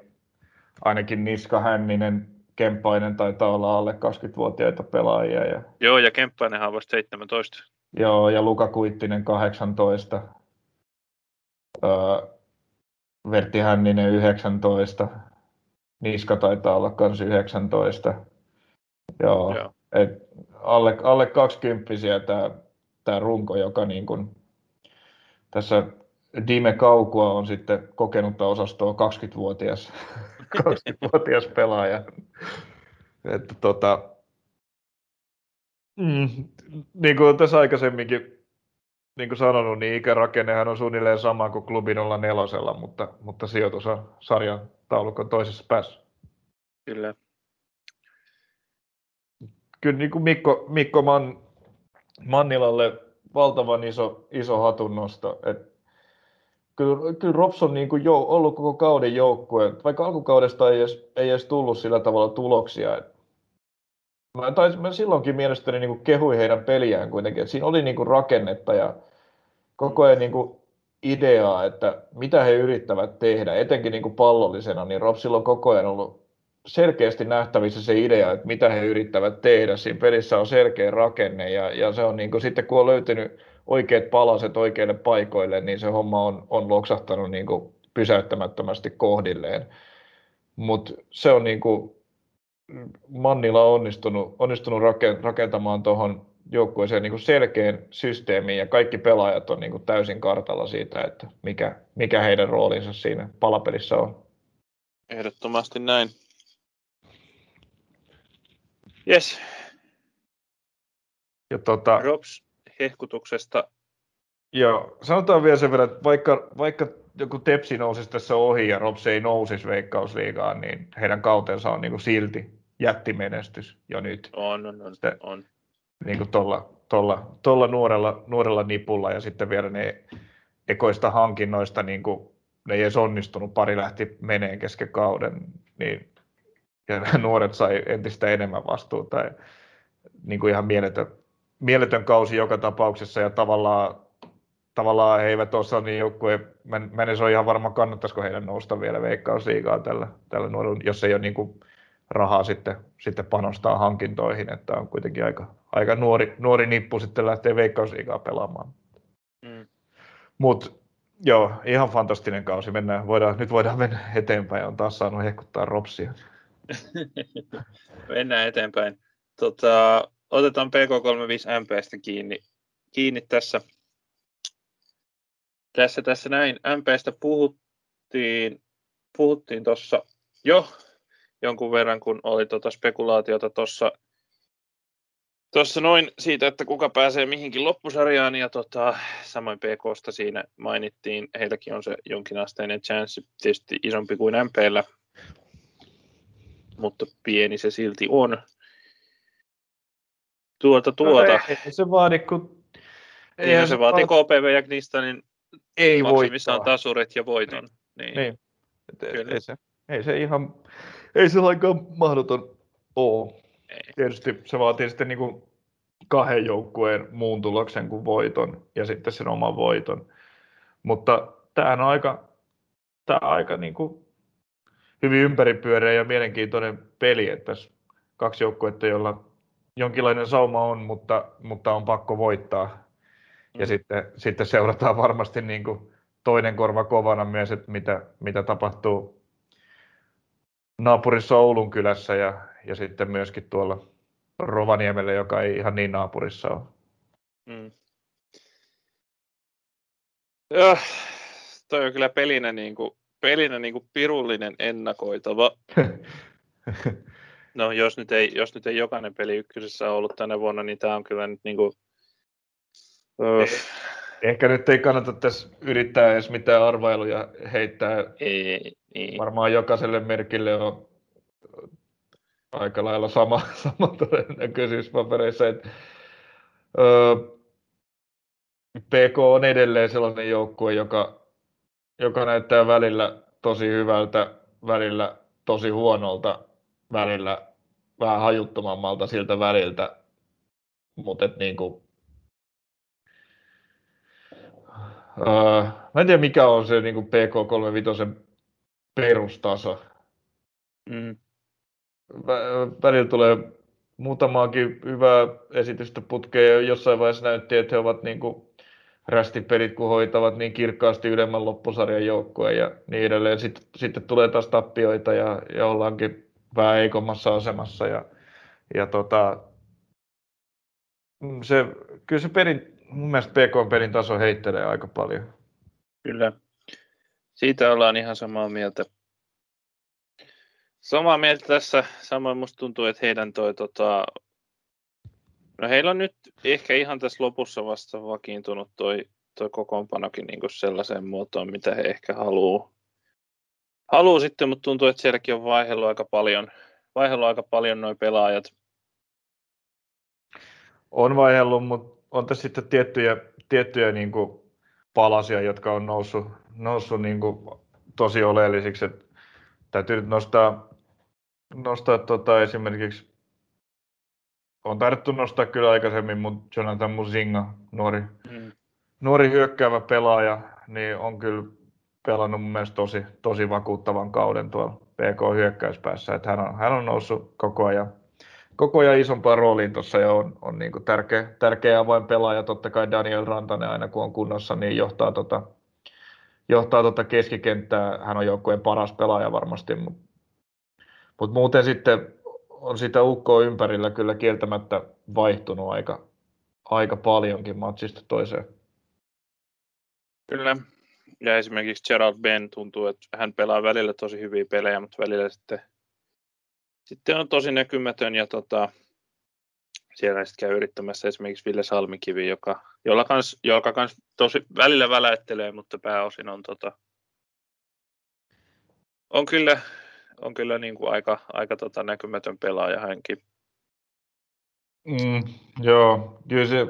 ainakin Niska Hänninen, Kemppainen taitaa olla alle 20-vuotiaita pelaajia. Ja... Joo, ja Kemppainen on vasta 17. Joo, ja Luka Kuittinen 18. Öö, Vertti Hänninen 19. Niska taitaa olla myös 19. Joo. Joo. Et alle, alle 20 tämä, runko, joka niin kuin, tässä Dime Kaukua on sitten kokenutta osastoa 20-vuotias, 20-vuotias pelaaja. Että tota, mm, niin kuin tässä aikaisemminkin niin kuin sanonut, niin ikärakennehan on suunnilleen sama kuin klubin olla nelosella, mutta, mutta sijoitus on sarjan taulukon toisessa päässä. Kyllä. Kyllä niin kuin Mikko, Mikko Man, Mannilalle valtavan iso, iso hatunnosto. Et kyllä, kyllä Rops on niin kuin jo, ollut koko kauden joukkue, vaikka alkukaudesta ei edes, ei edes tullut sillä tavalla tuloksia. Et mä, taisin, mä silloinkin mielestäni niin kuin kehui heidän peliään kuitenkin, että siinä oli niin kuin rakennetta ja koko ajan niin kuin ideaa, että mitä he yrittävät tehdä, etenkin niin kuin pallollisena, niin Ropsilla on koko ajan ollut selkeästi nähtävissä se idea, että mitä he yrittävät tehdä. Siinä pelissä on selkeä rakenne ja, ja se on niin kuin, sitten kun on löytynyt oikeat palaset oikeille paikoille, niin se homma on, on loksahtanut niin kuin pysäyttämättömästi kohdilleen. Mutta se on niin kuin, Mannilla on onnistunut, onnistunut rakentamaan tuohon joukkueeseen niin selkeän systeemiin ja kaikki pelaajat on niin kuin täysin kartalla siitä, että mikä, mikä heidän roolinsa siinä palapelissä on. Ehdottomasti näin. Yes. Ja tota, Rops hehkutuksesta. Joo, sanotaan vielä sen verran, että vaikka, vaikka joku Tepsi nousisi tässä ohi ja Rops ei nousisi veikkausliigaan, niin heidän kautensa on niin kuin silti jättimenestys jo nyt. On, on, on. Se, on. Niin kuin tolla, tolla, tolla nuorella, nuorella nipulla ja sitten vielä ne ekoista hankinnoista, niin kuin ne ei edes onnistunut, pari lähti meneen kesken kauden, niin ja nuoret sai entistä enemmän vastuuta. Ja, niin kuin ihan mieletön, mieletön kausi joka tapauksessa ja tavallaan, tavallaan he eivät ole niin joukkue, mä, mä en ole ihan varma kannattaisiko heidän nousta vielä veikkausliigaa tällä, tällä nuorella, jos ei ole niin kuin rahaa sitten, sitten panostaa hankintoihin, että on kuitenkin aika, aika nuori, nuori nippu sitten lähtee veikkausliigaa pelaamaan. Mm. Mutta joo, ihan fantastinen kausi. Mennään, voidaan, nyt voidaan mennä eteenpäin. On taas saanut hehkuttaa ropsia. Mennään eteenpäin. Tota, otetaan PK35 MPstä kiinni, kiinni tässä. Tässä, tässä näin. MPstä puhuttiin, puhuttiin tuossa jo jonkun verran, kun oli tuota spekulaatiota tuossa Tuossa noin siitä, että kuka pääsee mihinkin loppusarjaan, ja tota, samoin PKsta siinä mainittiin, heilläkin on se jonkinasteinen chanssi, tietysti isompi kuin MPllä, mutta pieni se silti on. Tuota, tuota. No ei, ei se vaadi, kun... Eihän se vaati KPV ja Knistanin ei maksimissaan tasurit ja voiton. Niin. niin. Ei, ei, se, ei se ihan, ei se lainkaan mahdoton ole. Ei. Tietysti se vaatii sitten niin kuin kahden joukkueen muun tuloksen kuin voiton ja sitten sen oman voiton. Mutta tämä on aika, tämä on aika niin kuin hyvin ympäripyöreä ja mielenkiintoinen peli, että tässä kaksi joukkuetta, joilla jonkinlainen sauma on, mutta, mutta on pakko voittaa. Ja mm. sitten, sitten seurataan varmasti niin kuin toinen korva kovana myös, että mitä, mitä tapahtuu naapurissa Oulun kylässä ja, ja sitten myöskin tuolla Rovaniemelle, joka ei ihan niin naapurissa ole. Mm. Ja, toi on kyllä pelinä, niin kuin, pelinä niin kuin pirullinen ennakoitava. no jos nyt, ei, jos nyt ei jokainen peli ykkösessä ollut tänä vuonna, niin tämä on kyllä nyt niin kuin, uh. Ehkä nyt ei kannata tässä yrittää edes mitään arvailuja heittää. Ei, ei. Varmaan jokaiselle merkille on aika lailla sama, sama todennäköisyys papereissa. Että, öö, PK on edelleen sellainen joukkue, joka, joka näyttää välillä tosi hyvältä, välillä tosi huonolta, välillä vähän hajuttomammalta siltä väliltä. Mutta niin kuin, öö, mä en tiedä mikä on se niin PK35 perustaso. Mm välillä tulee muutamaakin hyvää esitystä putkeen. Jossain vaiheessa näytti, että he ovat niin kuin rästipelit, kun hoitavat niin kirkkaasti ylemmän loppusarjan joukkueen ja niin edelleen. Sitten, sitten tulee taas tappioita ja, ja ollaankin vähän heikommassa asemassa. Ja, ja tota, mm, se, kyllä se perin, mun mielestä PK-pelin taso heittelee aika paljon. Kyllä. Siitä ollaan ihan samaa mieltä. Samaa mieltä tässä. Samoin musta tuntuu, että heidän toi tota, No heillä on nyt ehkä ihan tässä lopussa vasta vakiintunut toi, toi kokoonpanokin niin sellaiseen muotoon, mitä he ehkä haluaa. Haluu sitten, mutta tuntuu, että sielläkin on vaihdellut aika paljon, vaihdellut aika paljon nuo pelaajat. On vaihdellut, mutta on tässä sitten tiettyjä, tiettyjä niin kuin palasia, jotka on noussut, noussut niin kuin tosi oleellisiksi. Että täytyy nyt nostaa, nostaa tota esimerkiksi on tarvittu nostaa kyllä aikaisemmin, mutta Jonathan Musinga, nuori, mm. nuori hyökkäävä pelaaja, niin on kyllä pelannut mun mielestä tosi, tosi vakuuttavan kauden tuolla PK-hyökkäyspäässä. Että hän, on, hän on noussut koko ajan, koko ajan isompaan rooliin tuossa ja on, on niin kuin tärkeä, tärkeä avoin pelaaja. Totta kai Daniel Rantanen aina kun on kunnossa, niin johtaa tota, johtaa tota keskikenttää. Hän on joukkueen paras pelaaja varmasti, mutta mut muuten sitten on sitä ukkoa ympärillä kyllä kieltämättä vaihtunut aika, aika paljonkin matsista toiseen. Kyllä. Ja esimerkiksi Gerald Ben tuntuu, että hän pelaa välillä tosi hyviä pelejä, mutta välillä sitten, sitten on tosi näkymätön ja tota, siellä sitten käy yrittämässä esimerkiksi Ville Salmikivi, joka, jolla kans, joka kans tosi välillä väläyttelee, mutta pääosin on, tota, on kyllä on kyllä niin kuin aika, aika tota näkymätön pelaaja hänkin. Mm, joo, kyllä se,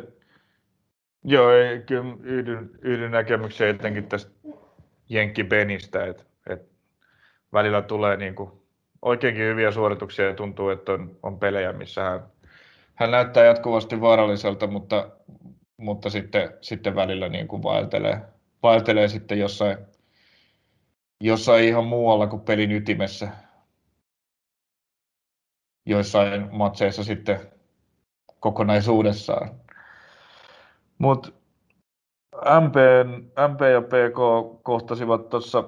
joo, ei, kyllä yhdyn, yhdyn näkemykseen etenkin tästä Jenkki Benistä, että, että välillä tulee niin kuin oikeinkin hyviä suorituksia ja tuntuu, että on, on pelejä, missä hän, hän näyttää jatkuvasti vaaralliselta, mutta, mutta sitten, sitten välillä niin kuin vaeltelee, vaeltelee sitten jossain, jossain ihan muualla kuin pelin ytimessä. Joissain matseissa sitten kokonaisuudessaan. Mutta MP, MP ja PK kohtasivat tuossa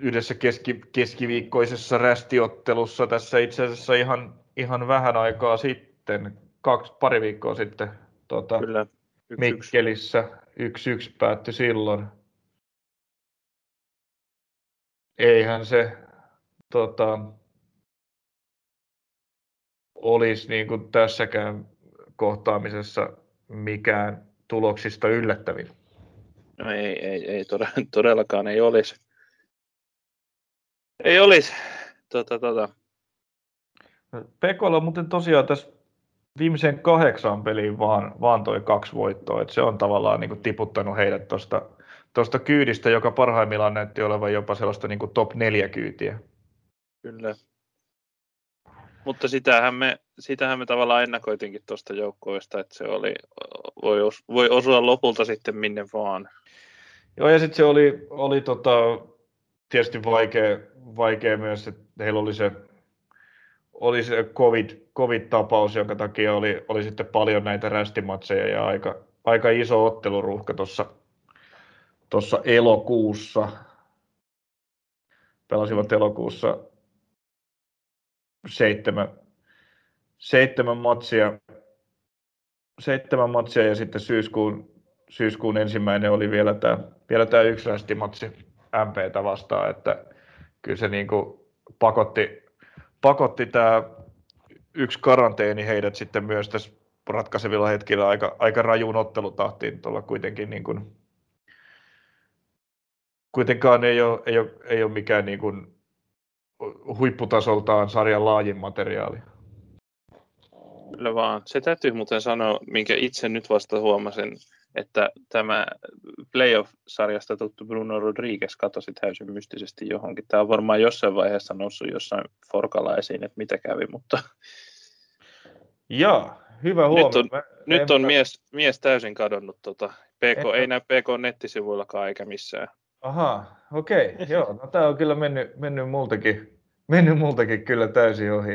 yhdessä keski, keskiviikkoisessa rästiottelussa tässä itse asiassa ihan, ihan vähän aikaa sitten, kaksi, pari viikkoa sitten tuota, Kyllä. Yksi, Mikkelissä. Yksi yksi päättyi silloin eihän se tota, olisi niin kuin tässäkään kohtaamisessa mikään tuloksista yllättävin. No ei, ei, ei todellakaan ei olisi. Ei olisi. Tota, tota. Pekolla on muuten tosiaan tässä viimeiseen kahdeksaan peliin vaan, vaan toi kaksi voittoa. Et se on tavallaan niin kuin tiputtanut heidät tuosta tuosta kyydistä, joka parhaimmillaan näytti olevan jopa sellaista niin kuin top 4 kyytiä. Kyllä. Mutta sitähän me, sitähän me tavallaan ennakoitinkin tuosta joukkoista, että se oli, voi, os, voi osua lopulta sitten minne vaan. Joo, ja sitten se oli, oli tota, tietysti vaikea, vaikea myös, että heillä oli se, oli se COVID, COVID-tapaus, jonka takia oli, oli sitten paljon näitä rästimatseja ja aika, aika iso otteluruuhka tuossa tuossa elokuussa, pelasivat elokuussa seitsemän, seitsemän matsia, seitsemän matsia ja sitten syyskuun, syyskuun ensimmäinen oli vielä tämä, vielä tämä yksi matsi MPtä vastaan, että kyllä se niin kuin pakotti, pakotti tämä yksi karanteeni heidät sitten myös tässä ratkaisevilla hetkillä aika, aika rajuun ottelutahtiin tuolla kuitenkin niin kuin kuitenkaan ei ole, ei ole, ei ole mikään niin kuin huipputasoltaan sarjan laajin materiaali. Kyllä vaan. Se täytyy muuten sanoa, minkä itse nyt vasta huomasin, että tämä playoff-sarjasta tuttu Bruno Rodriguez katosi täysin mystisesti johonkin. Tämä on varmaan jossain vaiheessa noussut jossain Forkalla esiin, että mitä kävi, mutta... Joo, hyvä huomio. Nyt on, Mä, nyt on mies, mies täysin kadonnut. Tota. PK, ei näy PK nettisivuillakaan eikä missään. Aha, okei. Okay. Joo, no tämä on kyllä mennyt, mennyt, multakin, mennyt multakin kyllä täysin ohi.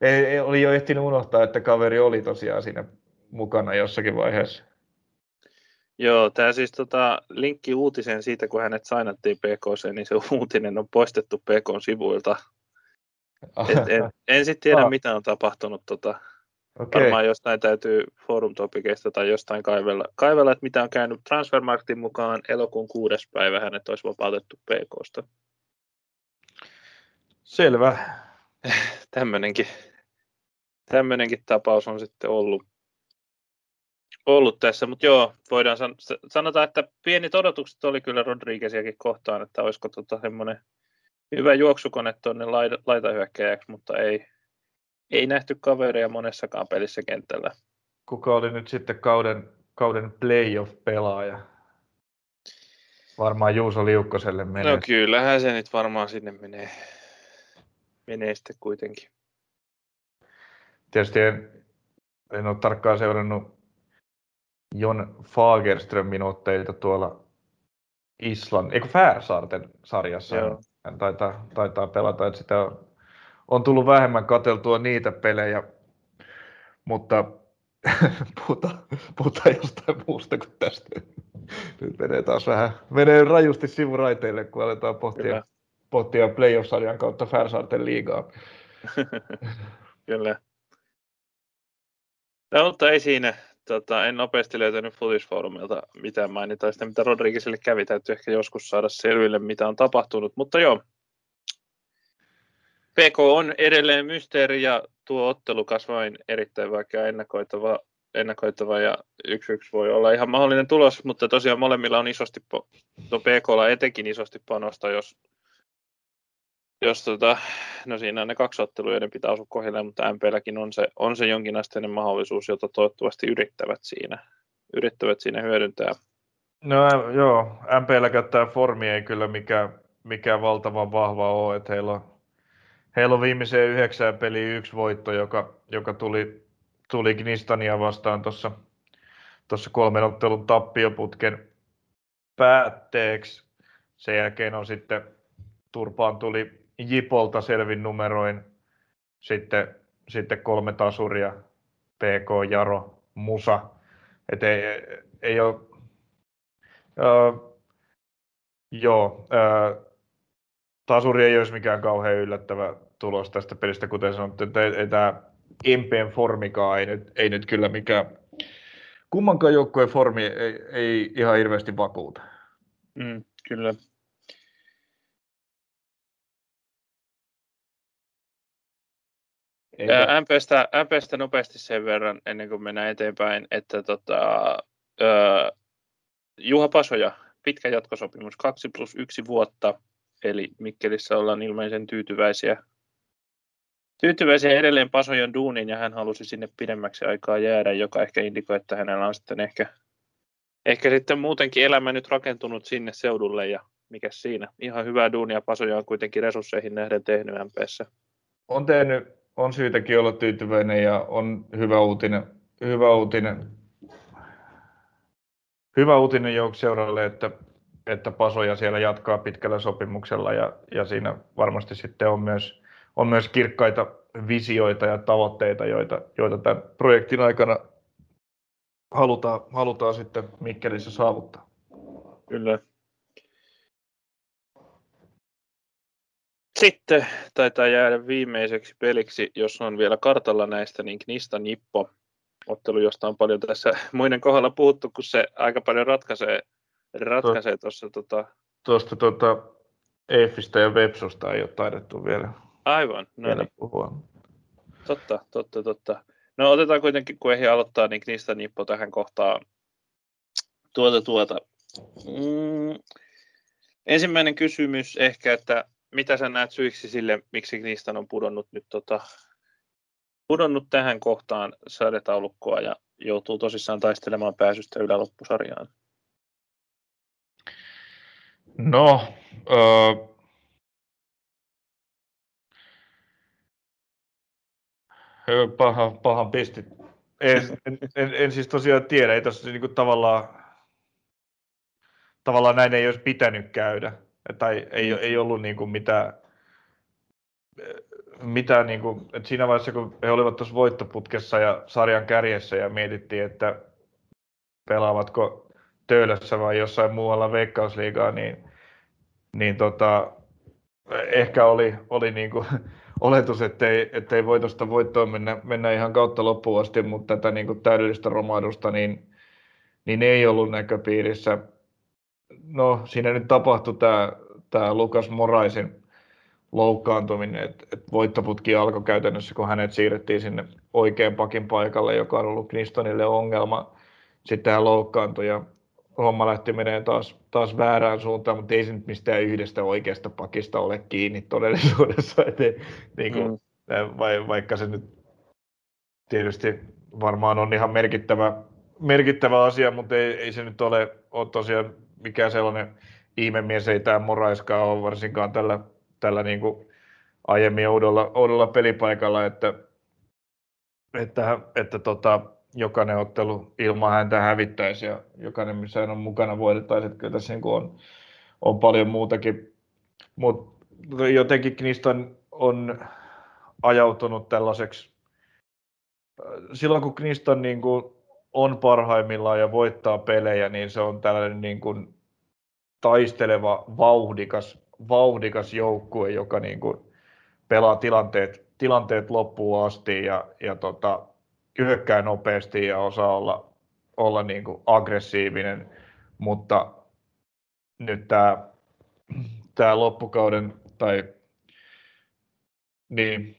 Ei, ei, oli jo ehtinyt unohtaa, että kaveri oli tosiaan siinä mukana jossakin vaiheessa. Joo, tämä siis tota, linkki uutiseen siitä, kun hänet sainattiin PKC, niin se uutinen on poistettu PKn sivuilta. Et en, en sitten tiedä, ah. mitä on tapahtunut tota, Okay. Varmaan jostain täytyy forum topikeista tai jostain kaivella, kaivella, että mitä on käynyt Transfermarktin mukaan elokuun kuudes päivä hänet olisi vapautettu PKsta. Selvä. Tämmöinenkin, tämmöinenkin tapaus on sitten ollut, ollut tässä, mutta joo, voidaan san- sanotaan, että pieni odotukset oli kyllä Rodrigueziakin kohtaan, että olisiko tota semmoinen hyvä juoksukone tuonne laitahyökkäjäksi, mutta ei, ei nähty kaveria monessakaan pelissä kentällä. Kuka oli nyt sitten kauden, kauden playoff-pelaaja? Varmaan Juuso Liukkoselle menee. No kyllähän se nyt varmaan sinne menee, menee sitten kuitenkin. Tietysti en, en ole tarkkaan seurannut Jon Fagerströmin otteita tuolla Islannin, eikö Färsaarten sarjassa. Joo. Hän taitaa, taitaa pelata, että sitä on on tullut vähemmän kateltua niitä pelejä, mutta puhutaan, puhutaan jostain muusta kuin tästä. Nyt menee taas vähän, menee rajusti sivuraiteille, kun aletaan pohtia, pohtia playoff-sarjan kautta Färsaarten liigaa. Kyllä. No, mutta ei siinä. Tota, en nopeasti löytänyt Futisfoorumilta mitään mainita sitä, mitä Rodriguezille kävi. Täytyy ehkä joskus saada selville, mitä on tapahtunut. Mutta joo, PK on edelleen mysteeri ja tuo ottelu kasvain erittäin vaikea ennakoitava, ennakoitava ja yksi yksi voi olla ihan mahdollinen tulos, mutta tosiaan molemmilla on isosti, no PKlla etenkin isosti panosta, jos, jos tota, no siinä on ne kaksi ottelua, joiden pitää osua kohdilleen, mutta MPlläkin on se, on se jonkinasteinen mahdollisuus, jota toivottavasti yrittävät siinä, yrittävät siinä hyödyntää. No joo, MPllä tämä formi ei kyllä mikään, mikään valtavan vahva ole, että heillä on Heillä on viimeiseen yhdeksään peliin yksi voitto, joka, joka tuli, tuli Gnistania vastaan tuossa tuossa kolmen ottelun tappioputken päätteeksi. Sen jälkeen on sitten Turpaan tuli Jipolta selvin numeroin, sitten, sitten kolme tasuria, PK, Jaro, Musa. Et ei, ei ole, uh, joo, uh, tasuri ei olisi mikään kauhean yllättävä tulos tästä pelistä, kuten sanottu, että ei, ei tämä MPn formikaan ei nyt, ei nyt kyllä mikään, kummankaan joukkueen formi ei, ei ihan hirveästi vakuuta. Mm, kyllä. Eikä... MPstä, MPstä nopeasti sen verran ennen kuin mennään eteenpäin, että tota, ö, Juha Pasoja, pitkä jatkosopimus, 2 plus 1 vuotta, eli Mikkelissä ollaan ilmeisen tyytyväisiä tyytyväisiä edelleen Pasojon duuniin ja hän halusi sinne pidemmäksi aikaa jäädä, joka ehkä indikoi, että hänellä on sitten ehkä, ehkä sitten muutenkin elämä nyt rakentunut sinne seudulle ja mikä siinä. Ihan hyvää duunia Pasoja on kuitenkin resursseihin nähden tehnyt MPssä. On tehnyt, on syytäkin olla tyytyväinen ja on hyvä uutinen, hyvä uutinen, hyvä uutinen seuralle, että, että Pasoja siellä jatkaa pitkällä sopimuksella ja, ja siinä varmasti sitten on myös on myös kirkkaita visioita ja tavoitteita, joita, joita tämän projektin aikana halutaan, halutaan sitten Mikkelissä saavuttaa. Kyllä. Sitten taitaa jäädä viimeiseksi peliksi, jos on vielä kartalla näistä, niin Knista Nippo. Ottelu, josta on paljon tässä muiden kohdalla puhuttu, kun se aika paljon ratkaisee, ratkaisee tuossa. Tota... Tuosta tuota, EFistä ja Websosta ei ole taidettu vielä Aivan, no niin. puhua. Totta, totta, totta. No otetaan kuitenkin, kun ehdi aloittaa, niin niistä nippo tähän kohtaan tuota tuota. Mm, ensimmäinen kysymys ehkä, että mitä sä näet syiksi sille, miksi niistä on pudonnut nyt tota, pudonnut tähän kohtaan sadetaulukkoa ja joutuu tosissaan taistelemaan pääsystä yläloppusarjaan? No, öö, Paha, pahan pistit. En, en, en, en, siis tosiaan tiedä, ei tässä niin tavallaan, tavallaan näin ei olisi pitänyt käydä. Tai ei, ei ollut niin kuin mitään, mitään niin kuin, että siinä vaiheessa, kun he olivat tuossa voittoputkessa ja sarjan kärjessä ja mietittiin, että pelaavatko Töölössä vai jossain muualla veikkausliigaa, niin, niin tota, ehkä oli, oli niin kuin, oletus, ettei, ettei voitosta voittoon mennä, mennä ihan kautta loppuun asti, mutta tätä niin kuin täydellistä romahdusta niin, niin ei ollut näköpiirissä. No, siinä nyt tapahtui tämä, tämä Lukas Moraisin loukkaantuminen, että et voittoputki alkoi käytännössä, kun hänet siirrettiin sinne oikean pakin paikalle, joka on ollut Knistonille ongelma. Sitten hän loukkaantui ja homma lähti menee taas, taas väärään suuntaan, mutta ei se nyt mistään yhdestä oikeasta pakista ole kiinni todellisuudessa. Et, niin kuin, mm. vai, vaikka se nyt tietysti varmaan on ihan merkittävä, merkittävä asia, mutta ei, ei se nyt ole, ole tosiaan mikään sellainen ihmemies, ei tämä Moraiskaan ole varsinkaan tällä, tällä niin kuin aiemmin oudolla, oudolla pelipaikalla, että, että, että tota, jokainen ottelu ilman häntä hävittäisi ja jokainen, missä hän on mukana, voitettaisi. Että tässä niin on, on paljon muutakin. Mutta jotenkin Kniston on ajautunut tällaiseksi, silloin kun Kniston niin kuin on parhaimmillaan ja voittaa pelejä, niin se on tällainen niin kuin taisteleva, vauhdikas, vauhdikas joukkue, joka niin kuin pelaa tilanteet, tilanteet loppuun asti ja, ja tota, hyökkää nopeasti ja osaa olla, olla niin kuin aggressiivinen, mutta nyt tämä, tämä loppukauden tai niin,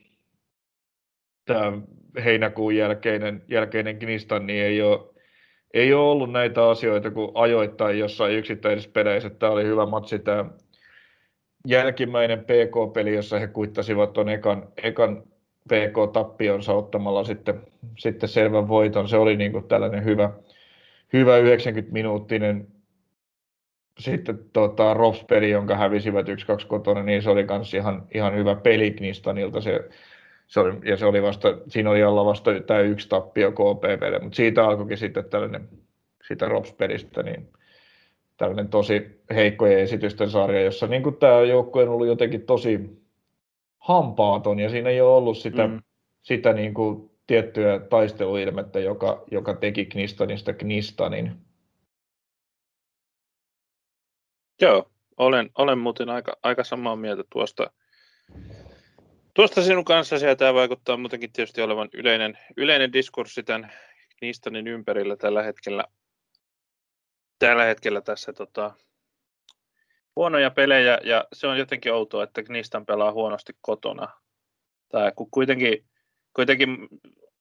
tämä heinäkuun jälkeinen, jälkeinen Gnistan, niin ei ole, ei ole ollut näitä asioita kuin ajoittain jossain yksittäisissä peleissä. Tämä oli hyvä matsi tämä jälkimmäinen PK-peli, jossa he kuittasivat tuon ekan, ekan PK-tappionsa ottamalla sitten, sitten selvän voiton. Se oli niin kuin tällainen hyvä, hyvä 90-minuuttinen sitten tota, Rops-peli, jonka hävisivät 1-2 kotona, niin se oli myös ihan, ihan hyvä peli Knistanilta. Se, se oli, ja se oli vasta, siinä oli alla vasta tämä yksi tappio KPVlle, mutta siitä alkoikin sitten tällainen sitä Rops-pelistä, niin tällainen tosi heikkojen esitysten sarja, jossa niin kuin tämä joukkue on ollut jotenkin tosi hampaaton ja siinä ei ole ollut sitä, mm. sitä niin kuin tiettyä taisteluilmettä, joka, joka teki Knistanista Knistanin. Joo, olen, olen muuten aika, aika samaa mieltä tuosta, tuosta sinun kanssasi ja tämä vaikuttaa muutenkin tietysti olevan yleinen, yleinen diskurssi tämän Knistanin ympärillä tällä hetkellä, tällä hetkellä tässä tota, huonoja pelejä ja se on jotenkin outoa, että Knistan pelaa huonosti kotona. Tai kun kuitenkin, kuitenkin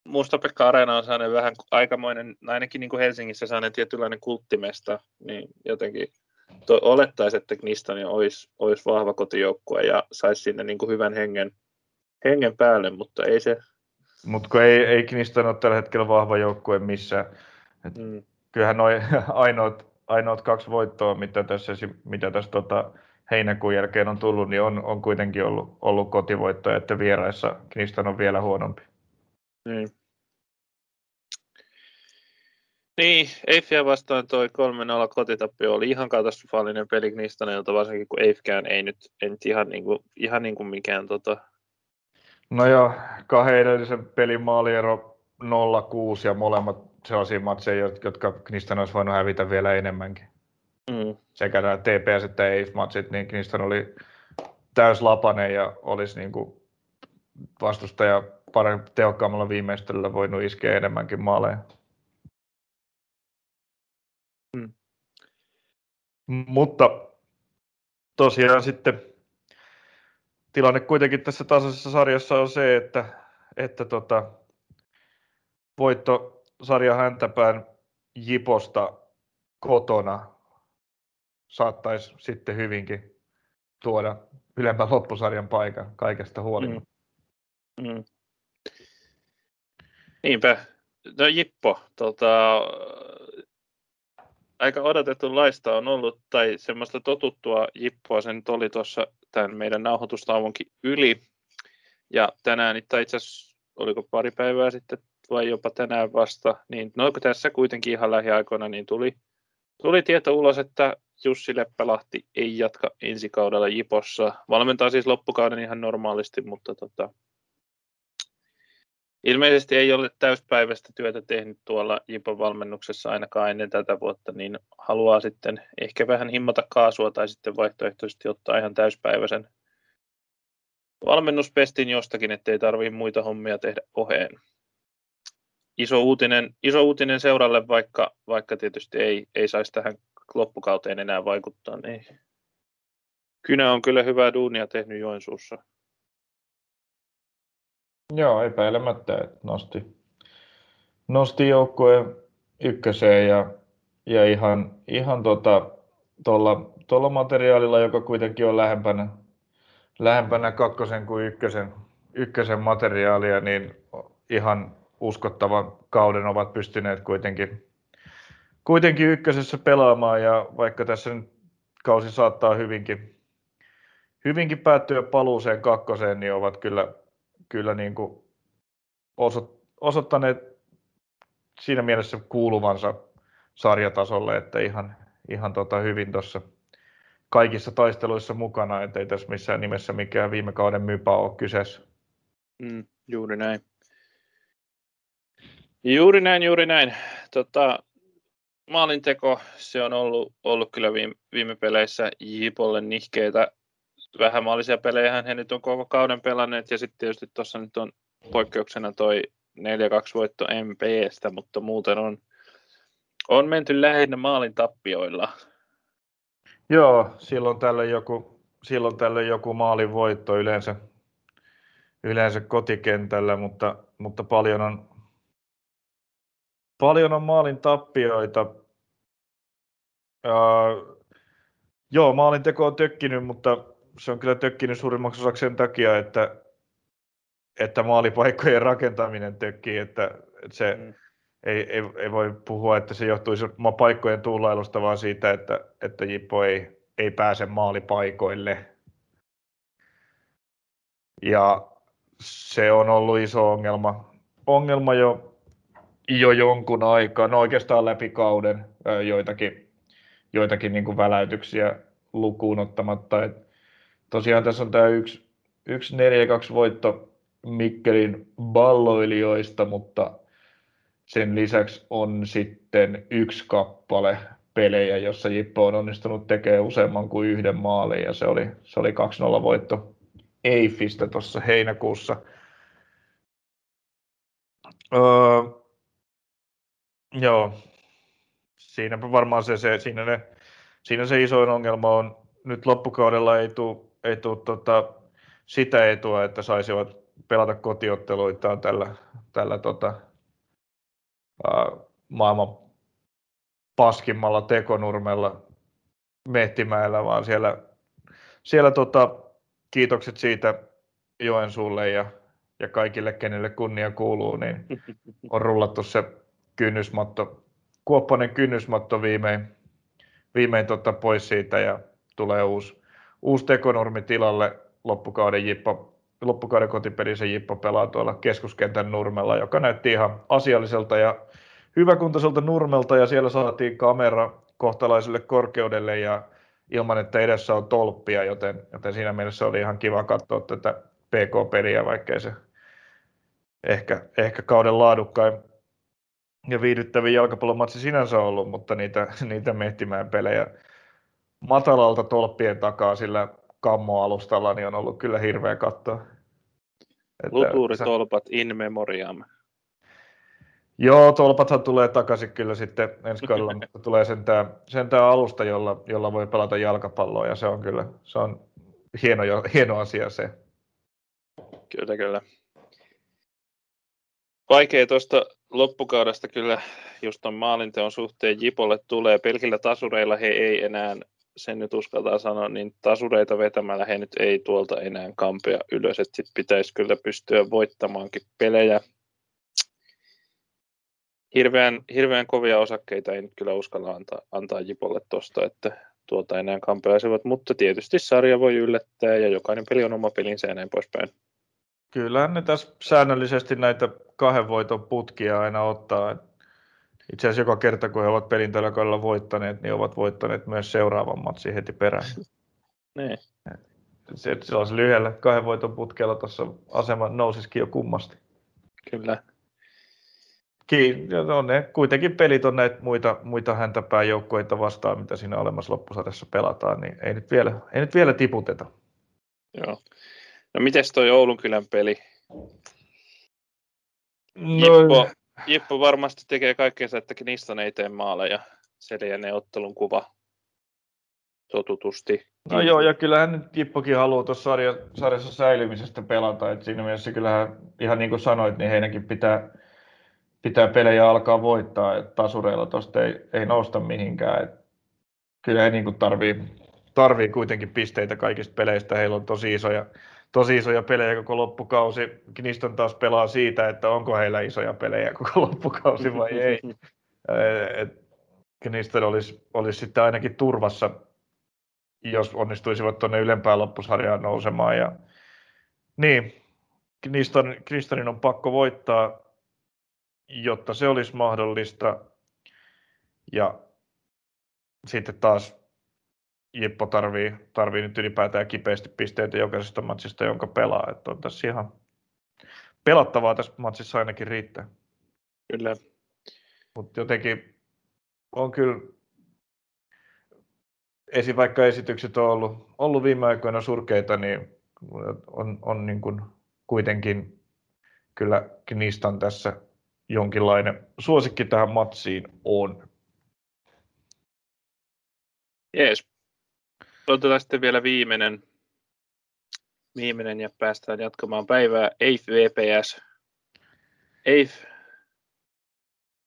Musta-Pekka Areena on saanut vähän aikamoinen, ainakin niin kuin Helsingissä saanut tietynlainen kulttimesta, niin jotenkin to, olettaisi, että Knistan olisi, olisi vahva kotijoukkue ja saisi sinne niin kuin hyvän hengen, hengen päälle, mutta ei se... Mutta ei, ei Knistan ole tällä hetkellä vahva joukkue missään. Et mm. Kyllähän noin ainoat ainoat kaksi voittoa, mitä tässä, mitä tässä tota, heinäkuun jälkeen on tullut, niin on, on kuitenkin ollut, ollut kotivoittoja, että vieraissa Knistan on vielä huonompi. Niin. Niin, Eiffiä vastaan toi 3-0 kotitappio oli ihan katastrofaalinen peli Knistanilta, varsinkin kun Eifkään ei nyt, en ihan, niin kuin, ihan niin kuin mikään tota... No joo, kahden edellisen pelin maaliero 0-6 ja molemmat sellaisia matseja, jotka Knistan olisi voinut hävitä vielä enemmänkin. Mm. Sekä nämä TPS että EIF-matsit, niin Knistan oli täyslapainen ja olisi niin kuin vastustaja paremmin tehokkaammalla viimeistelyllä voinut iskeä enemmänkin maaleja. Mm. Mutta tosiaan sitten tilanne kuitenkin tässä tasaisessa sarjassa on se, että, että tota, voitto sarja häntäpään Jiposta kotona saattaisi sitten hyvinkin tuoda ylempän loppusarjan paikan kaikesta huolimatta. Mm. Mm. Niinpä. No Jippo, tota, aika odotetunlaista on ollut, tai semmoista totuttua Jippoa sen oli tuossa tämän meidän nauhoitustauonkin yli. Ja tänään, tai itse asiassa, oliko pari päivää sitten vai jopa tänään vasta, niin no, tässä kuitenkin ihan lähiaikoina niin tuli, tuli tieto ulos, että Jussi Leppälahti ei jatka ensi kaudella Jipossa. Valmentaa siis loppukauden ihan normaalisti, mutta tota, ilmeisesti ei ole täyspäiväistä työtä tehnyt tuolla Jipon valmennuksessa ainakaan ennen tätä vuotta, niin haluaa sitten ehkä vähän himmata kaasua tai sitten vaihtoehtoisesti ottaa ihan täyspäiväisen valmennuspestin jostakin, ettei tarvitse muita hommia tehdä oheen. Iso uutinen, iso uutinen seuralle, vaikka, vaikka tietysti ei, ei saisi tähän loppukauteen enää vaikuttaa. Niin Kynä on kyllä hyvää duunia tehnyt Joensuussa. Joo, epäilemättä, että nosti, nosti joukkueen ykköseen ja, ja ihan, ihan tuolla tota, materiaalilla, joka kuitenkin on lähempänä, lähempänä kakkosen kuin ykkösen, ykkösen materiaalia, niin ihan uskottavan kauden ovat pystyneet kuitenkin, kuitenkin ykkösessä pelaamaan ja vaikka tässä nyt kausi saattaa hyvinkin, hyvinkin päättyä paluuseen kakkoseen, niin ovat kyllä, kyllä niin kuin osoittaneet siinä mielessä kuuluvansa sarjatasolle, että ihan, ihan tota hyvin tuossa kaikissa taisteluissa mukana, ettei tässä missään nimessä mikään viime kauden myypä ole kyseessä. Mm, juuri näin. Juuri näin, juuri näin. Tota, maalinteko, se on ollut, ollut kyllä viime, viime peleissä Jipolle nihkeitä. Vähämaalisia pelejä he nyt on koko kauden pelanneet ja sitten tietysti tuossa nyt on poikkeuksena toi 4-2 voitto MPstä, mutta muuten on, on menty lähinnä maalin tappioilla. Joo, silloin tällä joku, silloin tällä joku maalin voitto yleensä, yleensä kotikentällä, mutta, mutta paljon on, paljon on maalin tappioita. Uh, joo, maalin teko on tökkinyt, mutta se on kyllä tökkinyt suurimmaksi osaksi sen takia, että, että maalipaikkojen rakentaminen tökkii, että, että se mm. ei, ei, ei, voi puhua, että se johtuisi paikkojen tuulailusta, vaan siitä, että, että Jippo ei, ei pääse maalipaikoille. Ja se on ollut iso ongelma, ongelma jo, jo jonkun aikaa, no oikeastaan läpi kauden joitakin, joitakin niin kuin väläytyksiä lukuun ottamatta. Et tosiaan tässä on tämä yksi, yksi 4-2 voitto Mikkelin balloilijoista, mutta sen lisäksi on sitten yksi kappale pelejä, jossa Jippo on onnistunut tekemään useamman kuin yhden maalin, ja se oli, se oli 2-0 voitto Eifistä tuossa heinäkuussa. Öö, joo, siinäpä varmaan se, se, siinä, ne, siinä se isoin ongelma on, nyt loppukaudella ei tule ei tuu, tota, sitä etua, että saisivat pelata kotiotteluita tällä, tällä tota, ää, maailman paskimmalla tekonurmella Mehtimäellä, vaan siellä, siellä tota, kiitokset siitä Joensuulle ja, ja kaikille, kenelle kunnia kuuluu, niin on rullattu se kynnysmatto, kuoppainen kynnysmatto viimein, viimein tota pois siitä ja tulee uusi, uusi tekonurmi tilalle loppukauden Jippo loppukauden kotipelissä Jippo pelaa tuolla keskuskentän nurmella, joka näytti ihan asialliselta ja hyväkuntoiselta nurmelta ja siellä saatiin kamera kohtalaiselle korkeudelle ja ilman, että edessä on tolppia, joten, joten siinä mielessä oli ihan kiva katsoa tätä PK-peliä, vaikkei se ehkä, ehkä kauden laadukkain ja viihdyttävin jalkapallomatsi sinänsä ollut, mutta niitä, niitä Mehtimäen pelejä matalalta tolppien takaa sillä kammoalustalla niin on ollut kyllä hirveä katsoa. Luturitolpat sä... in memoriam. Joo, tolpathan tulee takaisin kyllä sitten ensi kaudella, mutta tulee sentään, sentään alusta, jolla, jolla voi pelata jalkapalloa ja se on kyllä se on hieno, hieno asia se. Kyllä, kyllä. Vaikea tuosta loppukaudesta kyllä just ton maalinteon suhteen Jipolle tulee. Pelkillä tasureilla he ei enää sen nyt uskaltaa sanoa, niin tasureita vetämällä he nyt ei tuolta enää kampea ylös, että sitten pitäisi kyllä pystyä voittamaankin pelejä. Hirveän, hirveän kovia osakkeita ei nyt kyllä uskalla antaa, antaa Jipolle tuosta, että tuolta enää kampeaisivat, mutta tietysti sarja voi yllättää ja jokainen peli on oma pelinsä ja näin poispäin. Kyllä ne tässä säännöllisesti näitä kahden voiton putkia aina ottaa itse asiassa joka kerta, kun he ovat pelin tällä kaudella voittaneet, niin ovat voittaneet myös seuraavan matsin heti perään. niin. Se, se lyhyellä kahden voiton putkella tuossa asema nousisikin jo kummasti. Kyllä. Kiin, on ne, kuitenkin pelit on näitä muita, muita häntäpään joukkueita vastaan, mitä siinä olemassa loppusarjassa pelataan, niin ei nyt vielä, ei nyt vielä tiputeta. Joo. No mites toi Oulunkylän peli? No, Jippo, Jippo varmasti tekee kaikkensa, että Kniston ei tee maaleja. Se lienee ottelun kuva totutusti. no joo, ja kyllähän nyt Jippokin haluaa tuossa sarja, sarjassa säilymisestä pelata. Et siinä mielessä kyllähän, ihan niin kuin sanoit, niin heidänkin pitää, pitää pelejä alkaa voittaa. Et tasureilla tuosta ei, ei nousta mihinkään. Et kyllä he niin kuin tarvii, tarvii kuitenkin pisteitä kaikista peleistä. Heillä on tosi isoja, tosi isoja pelejä koko loppukausi. Kniston taas pelaa siitä, että onko heillä isoja pelejä koko loppukausi vai ei. Kniston olisi, olisi sitten ainakin turvassa, jos onnistuisivat tuonne ylempään loppusarjaan nousemaan. Ja, niin, Kniston, Knistonin on pakko voittaa, jotta se olisi mahdollista. Ja sitten taas Jippo tarvii, tarvii nyt ylipäätään kipeästi pisteitä jokaisesta matsista, jonka pelaa. Että on tässä ihan pelattavaa tässä matsissa ainakin riittää. Kyllä. Mutta jotenkin on kyllä, esi, vaikka esitykset on ollut, ollut viime aikoina surkeita, niin on, on niin kuin kuitenkin kyllä Knistan tässä jonkinlainen suosikki tähän matsiin on. Jees. Otetaan sitten vielä viimeinen, viimeinen ja päästään jatkamaan päivää. EIF VPS. EIF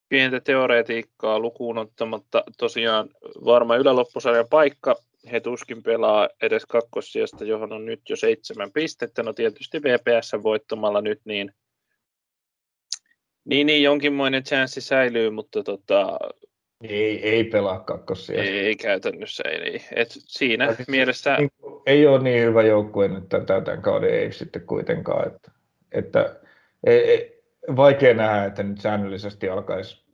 pientä teoreetiikkaa lukuun ottamatta tosiaan varma yläloppusarjan paikka. He tuskin pelaa edes kakkossijasta, johon on nyt jo seitsemän pistettä. No tietysti VPS voittamalla nyt niin, niin, niin jonkinmoinen chanssi säilyy, mutta tota, ei, ei pelaa kakkosia. Ei, ei käytännössä, ei. Niin. Et siinä ja mielessä... Niin, ei ole niin hyvä joukkue nyt tämän kauden, ei sitten kuitenkaan. Että, että ei, ei, vaikea nähdä, että nyt säännöllisesti alkaisi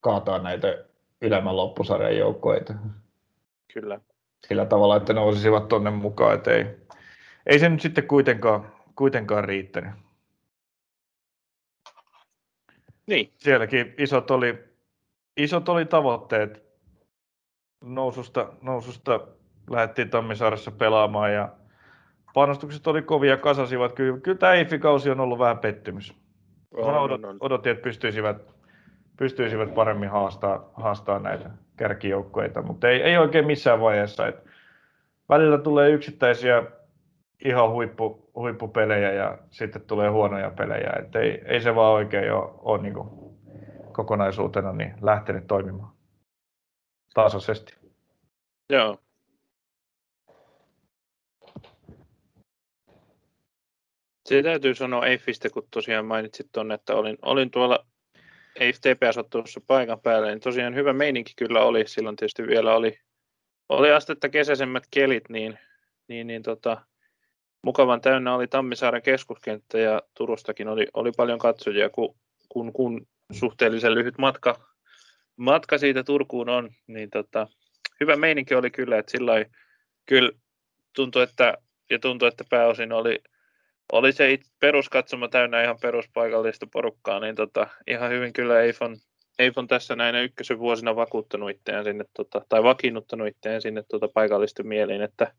kaataa näitä ylemmän loppusarjan joukkoita. Kyllä. Sillä tavalla, että nousisivat tuonne mukaan, että ei, ei se nyt sitten kuitenkaan, kuitenkaan riittänyt. Niin. Sielläkin isot oli, isot oli tavoitteet. Noususta, noususta lähdettiin Tammisaaressa pelaamaan ja panostukset oli kovia, kasasivat. Kyllä, kyllä tämä EIFI-kausi on ollut vähän pettymys. On, odot, odotin, että pystyisivät, pystyisivät paremmin haastaa, haastaa näitä kärkijoukkoita, mutta ei, ei oikein missään vaiheessa. Et välillä tulee yksittäisiä ihan huippu, huippupelejä ja sitten tulee huonoja pelejä. Et ei, ei se vaan oikein ole, ole niin kokonaisuutena niin lähtenyt toimimaan tasaisesti. Joo. Se täytyy sanoa EIFistä, kun tosiaan mainitsit tuonne, että olin, olin tuolla EIF TPS-ottelussa paikan päällä, niin tosiaan hyvä meininki kyllä oli. Silloin tietysti vielä oli, oli astetta kesäisemmät kelit, niin, niin, niin tota, mukavan täynnä oli Tammisaaren keskuskenttä ja Turustakin oli, oli paljon katsojia, kun, kun, kun suhteellisen lyhyt matka, matka siitä Turkuun on, niin tota, hyvä meininki oli kyllä, että sillä kyllä tuntui, että, ja tuntui, että pääosin oli, oli se peruskatsoma täynnä ihan peruspaikallista porukkaa, niin tota, ihan hyvin kyllä Eifon, Eifon tässä näinä ykkösen vuosina vakuuttanut itseään sinne, tota, tai vakiinnuttanut itseään sinne tota, paikallisten mieliin, että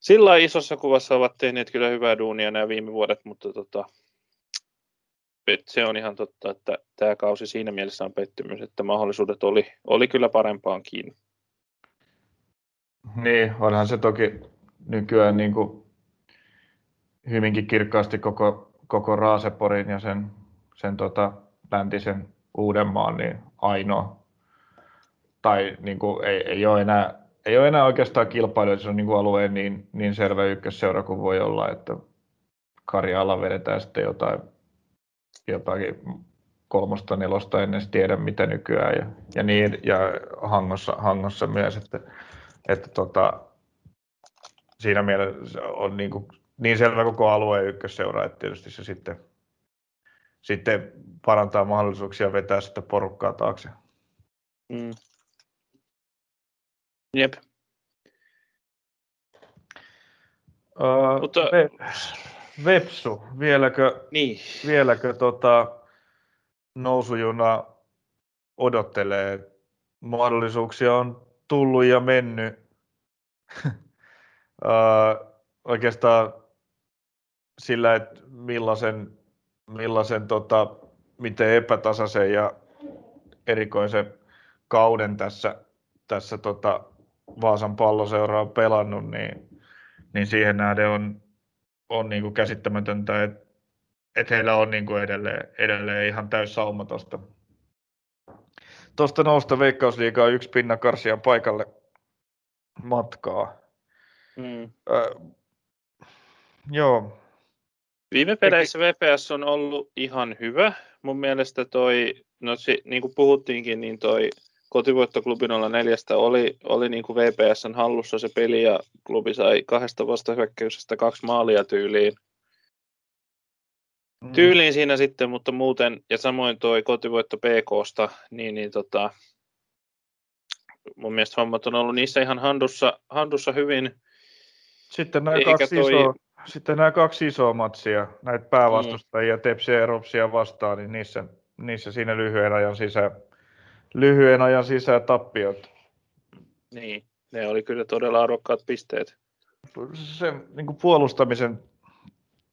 sillä isossa kuvassa ovat tehneet kyllä hyvää duunia nämä viime vuodet, mutta tota, se on ihan totta, että tämä kausi siinä mielessä on pettymys, että mahdollisuudet oli, oli kyllä parempaan kiinni. Niin, onhan se toki nykyään niin kuin hyvinkin kirkkaasti koko, koko Raaseporin ja sen, sen tota, läntisen Uudenmaan niin ainoa. Tai niin kuin, ei, ei, ole enää, ei ole enää oikeastaan kilpailu, se on niin kuin alueen niin, niin selvä ykkösseura kuin voi olla, että Karjalla vedetään sitten jotain, jotakin kolmosta, nelosta, en edes tiedä mitä nykyään, ja, ja, niin, ja Hangossa, Hangossa myös, että, että tota, siinä mielessä on niin kuin niin selvä koko alueen ykkösseura, että tietysti se sitten, sitten parantaa mahdollisuuksia vetää sitä porukkaa taakse. Mm. Jep. Uh, Mutta... Vepsu, vieläkö, niin. vieläkö tota, nousujuna odottelee? Mahdollisuuksia on tullut ja mennyt. uh, oikeastaan sillä, että millaisen, millaisen tota, miten epätasaisen ja erikoisen kauden tässä, tässä tota Vaasan palloseura on pelannut, niin, niin siihen nähden on, on niin kuin käsittämätöntä, että, että heillä on niin kuin edelleen, edelleen ihan täys sauma tuosta tuosta nousta Veikkausliigaa yksi pinnakarsian paikalle matkaa. Mm. Äh, joo. Viime peleissä VPS on ollut ihan hyvä. Mun mielestä toi, no si, niin kuin puhuttiinkin, niin toi kotivoittoklubi 04 oli, oli niin kuin VPSn hallussa se peli ja klubi sai kahdesta vastahyökkäyksestä kaksi maalia tyyliin. Mm. Tyyliin siinä sitten, mutta muuten, ja samoin toi kotivoitto PKsta, niin, niin tota, mun mielestä hommat on ollut niissä ihan handussa, handussa hyvin. Sitten nämä, kaksi toi... isoa, sitten nämä kaksi isoa matsia, näitä päävastustajia, mm. Tepsiä ja Ropsia vastaan, niin niissä, niissä siinä lyhyen ajan sisään, lyhyen ajan sisään tappiot. Niin, ne oli kyllä todella arvokkaat pisteet. Se niin kuin puolustamisen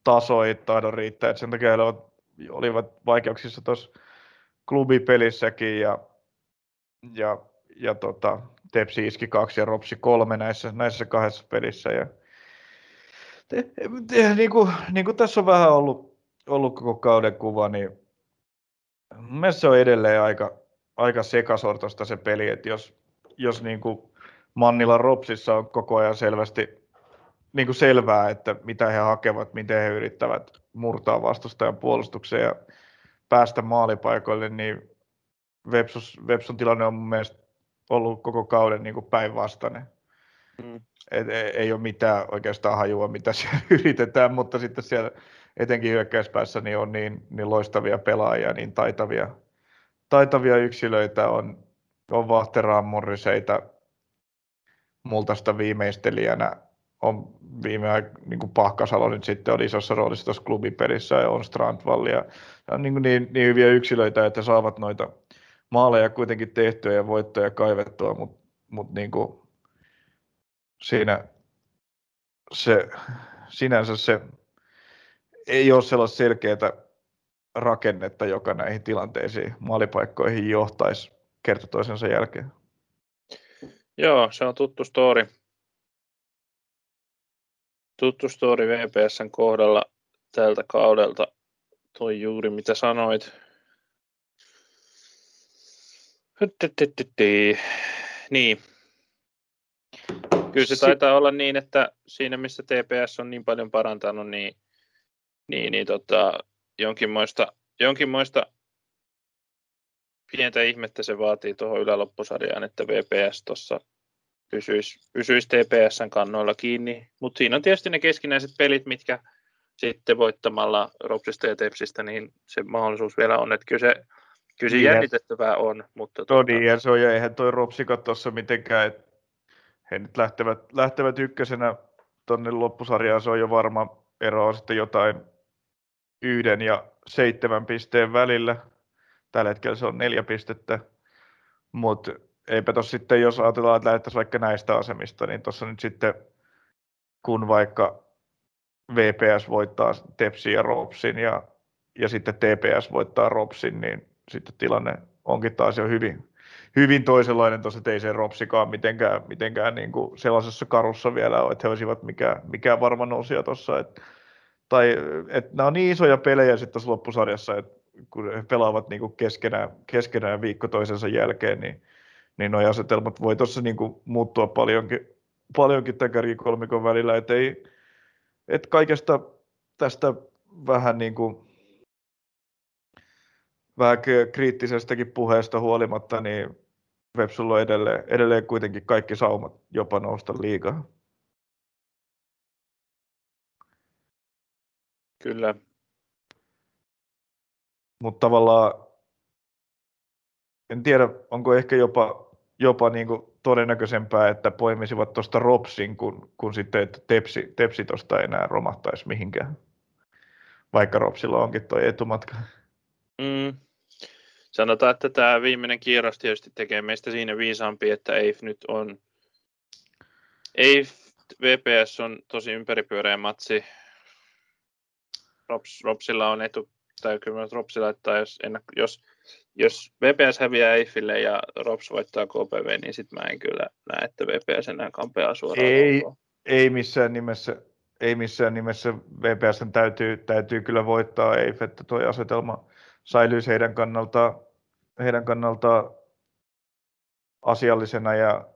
taso ei tahdo riittää, että sen takia he olivat vaikeuksissa tuossa klubipelissäkin ja, ja, ja tota, Tepsi iski kaksi ja Ropsi kolme näissä, näissä kahdessa pelissä. Ja, te, te, niin, kuin, niin kuin tässä on vähän ollut, ollut koko kauden kuva, niin mielestäni se on edelleen aika, aika sekasortosta se peli, että jos, jos niin kuin Mannilla Ropsissa on koko ajan selvästi niin kuin selvää, että mitä he hakevat, miten he yrittävät murtaa vastustajan puolustuksen ja päästä maalipaikoille, niin Vepsus, Vepsun tilanne on mun mielestä ollut koko kauden niin kuin päinvastainen. Mm. Et, ei, ei ole mitään oikeastaan hajua, mitä siellä yritetään, mutta sitten siellä etenkin hyökkäyspäässä niin on niin, niin loistavia pelaajia, niin taitavia, taitavia yksilöitä, on, on Vahteraan Morriseita, multaista viimeistelijänä on viime aikoina, niin kuin Pahkasalo nyt sitten oli isossa roolissa tuossa klubipelissä ja on Strandvall ja, ja niin, niin, niin, hyviä yksilöitä, että saavat noita maaleja kuitenkin tehtyä ja voittoja kaivettua, mutta mut niin kuin siinä se, sinänsä se ei ole sellaista selkeää rakennetta, joka näihin tilanteisiin maalipaikkoihin johtaisi kerta toisensa jälkeen. Joo, se on tuttu story tuttu story VPSn kohdalla tältä kaudelta. Toi juuri mitä sanoit. Niin. Kyllä se taitaa olla niin, että siinä missä TPS on niin paljon parantanut, niin, niin, niin tota, jonkinmoista, jonkinmoista pientä ihmettä se vaatii tuohon yläloppusarjaan, että VPS tuossa pysyisi, pysyisi TPSn kannoilla kiinni. Mutta siinä on tietysti ne keskinäiset pelit, mitkä sitten voittamalla Ropsista ja Tepsistä, niin se mahdollisuus vielä on, että kyllä se, kyllä se niin, jännitettävää on. Mutta tuota... niin, se on, ja eihän toi Ropsika tuossa mitenkään, että he nyt lähtevät, lähtevät ykkösenä tuonne loppusarjaan, se on jo varma ero on sitten jotain yhden ja seitsemän pisteen välillä. Tällä hetkellä se on neljä pistettä, mutta eipä tuossa sitten, jos ajatellaan, että lähdettäisiin vaikka näistä asemista, niin tuossa nyt sitten, kun vaikka VPS voittaa Tepsin ja Ropsin ja, ja sitten TPS voittaa Ropsin, niin sitten tilanne onkin taas jo hyvin, hyvin toisenlainen tuossa, että ei se Ropsikaan mitenkään, mitenkään niin kuin sellaisessa karussa vielä ole, että he olisivat mikään, mikään varma nousia tuossa. Että, tai että nämä on niin isoja pelejä sitten tuossa loppusarjassa, että kun he pelaavat niin kuin keskenään, keskenään viikko toisensa jälkeen, niin niin nuo asetelmat voi tuossa niin muuttua paljonkin, paljonkin tämän kärkikolmikon välillä, että ei, et kaikesta tästä vähän niin kuin, vähän kriittisestäkin puheesta huolimatta, niin Vepsulla on edelleen, edelleen kuitenkin kaikki saumat jopa nousta liikaa. Kyllä. Mutta tavallaan en tiedä, onko ehkä jopa, jopa niin kuin todennäköisempää, että poimisivat tuosta Ropsin, kun, kun sitten, että Tepsi, Tepsi tuosta enää romahtaisi mihinkään, vaikka Ropsilla onkin tuo etumatka. Mm. Sanotaan, että tämä viimeinen kierros tietysti tekee meistä siinä viisaampi, että ei nyt on ei VPS on tosi ympäripyöreä matsi. Rops, Ropsilla on etu, tai kyllä Ropsi laittaa, jos, jos, jos VPS häviää Eiffille ja Rops voittaa KPV, niin sitten mä en kyllä näe, että VPS enää kampeaa suoraan. Ei, ei missään nimessä ei missään nimessä VPS täytyy, täytyy kyllä voittaa EIF, että tuo asetelma säilyisi heidän kannaltaan, heidän kannaltaan asiallisena. Ja,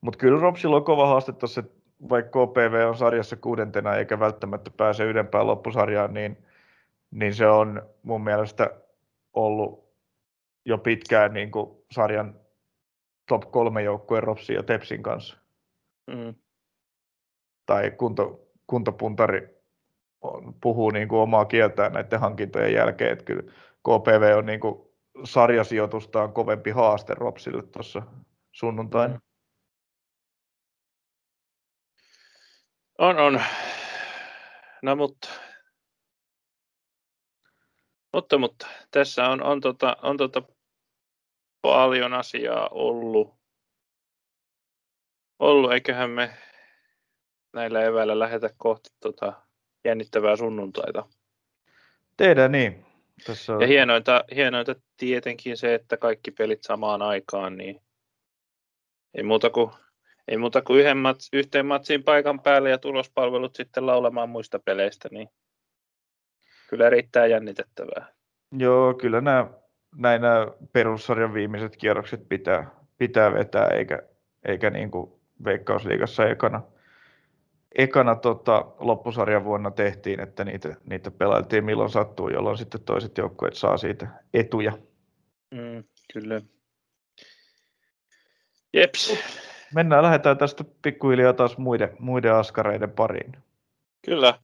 mutta kyllä Ropsilla on kova haaste tuossa, vaikka KPV on sarjassa kuudentena eikä välttämättä pääse ylempään loppusarjaan, niin, niin se on mun mielestä ollut jo pitkään niin kuin sarjan top kolme joukkueen Ropsin ja Tepsin kanssa. Mm. Tai kunto, kuntopuntari puhuu niin kuin omaa kieltään näiden hankintojen jälkeen, että kyllä KPV on niin kuin sarjasijoitustaan kovempi haaste Ropsille tuossa sunnuntaina. Mm. On, on. No mutta, mutta, mutta tässä on, on, tota, on tota paljon asiaa ollut. ollut. Eiköhän me näillä eväillä lähetä kohti tota jännittävää sunnuntaita. Tehdään niin. Tässä on... Ja hienointa, hienointa tietenkin se, että kaikki pelit samaan aikaan, niin ei muuta kuin, ei muuta kuin yhden mats, yhteen matsiin paikan päälle ja tulospalvelut sitten laulamaan muista peleistä, niin kyllä erittäin jännitettävää. Joo, kyllä nämä, näin nämä perussarjan viimeiset kierrokset pitää, pitää vetää, eikä, eikä niin kuin Veikkausliigassa ekana ekana tota, loppusarjan vuonna tehtiin, että niitä, niitä pelailtiin milloin sattuu, jolloin sitten toiset joukkueet saa siitä etuja. Mm, kyllä. Jeps. Mennään, lähdetään tästä pikkuhiljaa taas muiden, muiden askareiden pariin. Kyllä.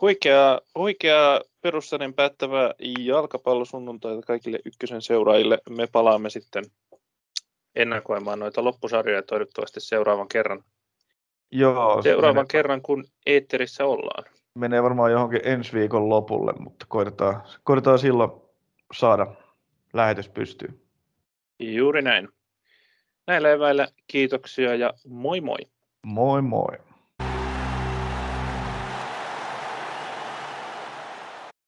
Huikea, huikea perussanin päättävä jalkapallosunnuntaita kaikille ykkösen seuraajille. Me palaamme sitten ennakoimaan noita loppusarjoja toivottavasti seuraavan kerran Joo, Seuraavan menee, kerran, kun eetterissä ollaan. Menee varmaan johonkin ensi viikon lopulle, mutta koitetaan, koitetaan silloin saada lähetys pystyyn. Juuri näin. Näillä eväillä kiitoksia ja moi moi. Moi moi.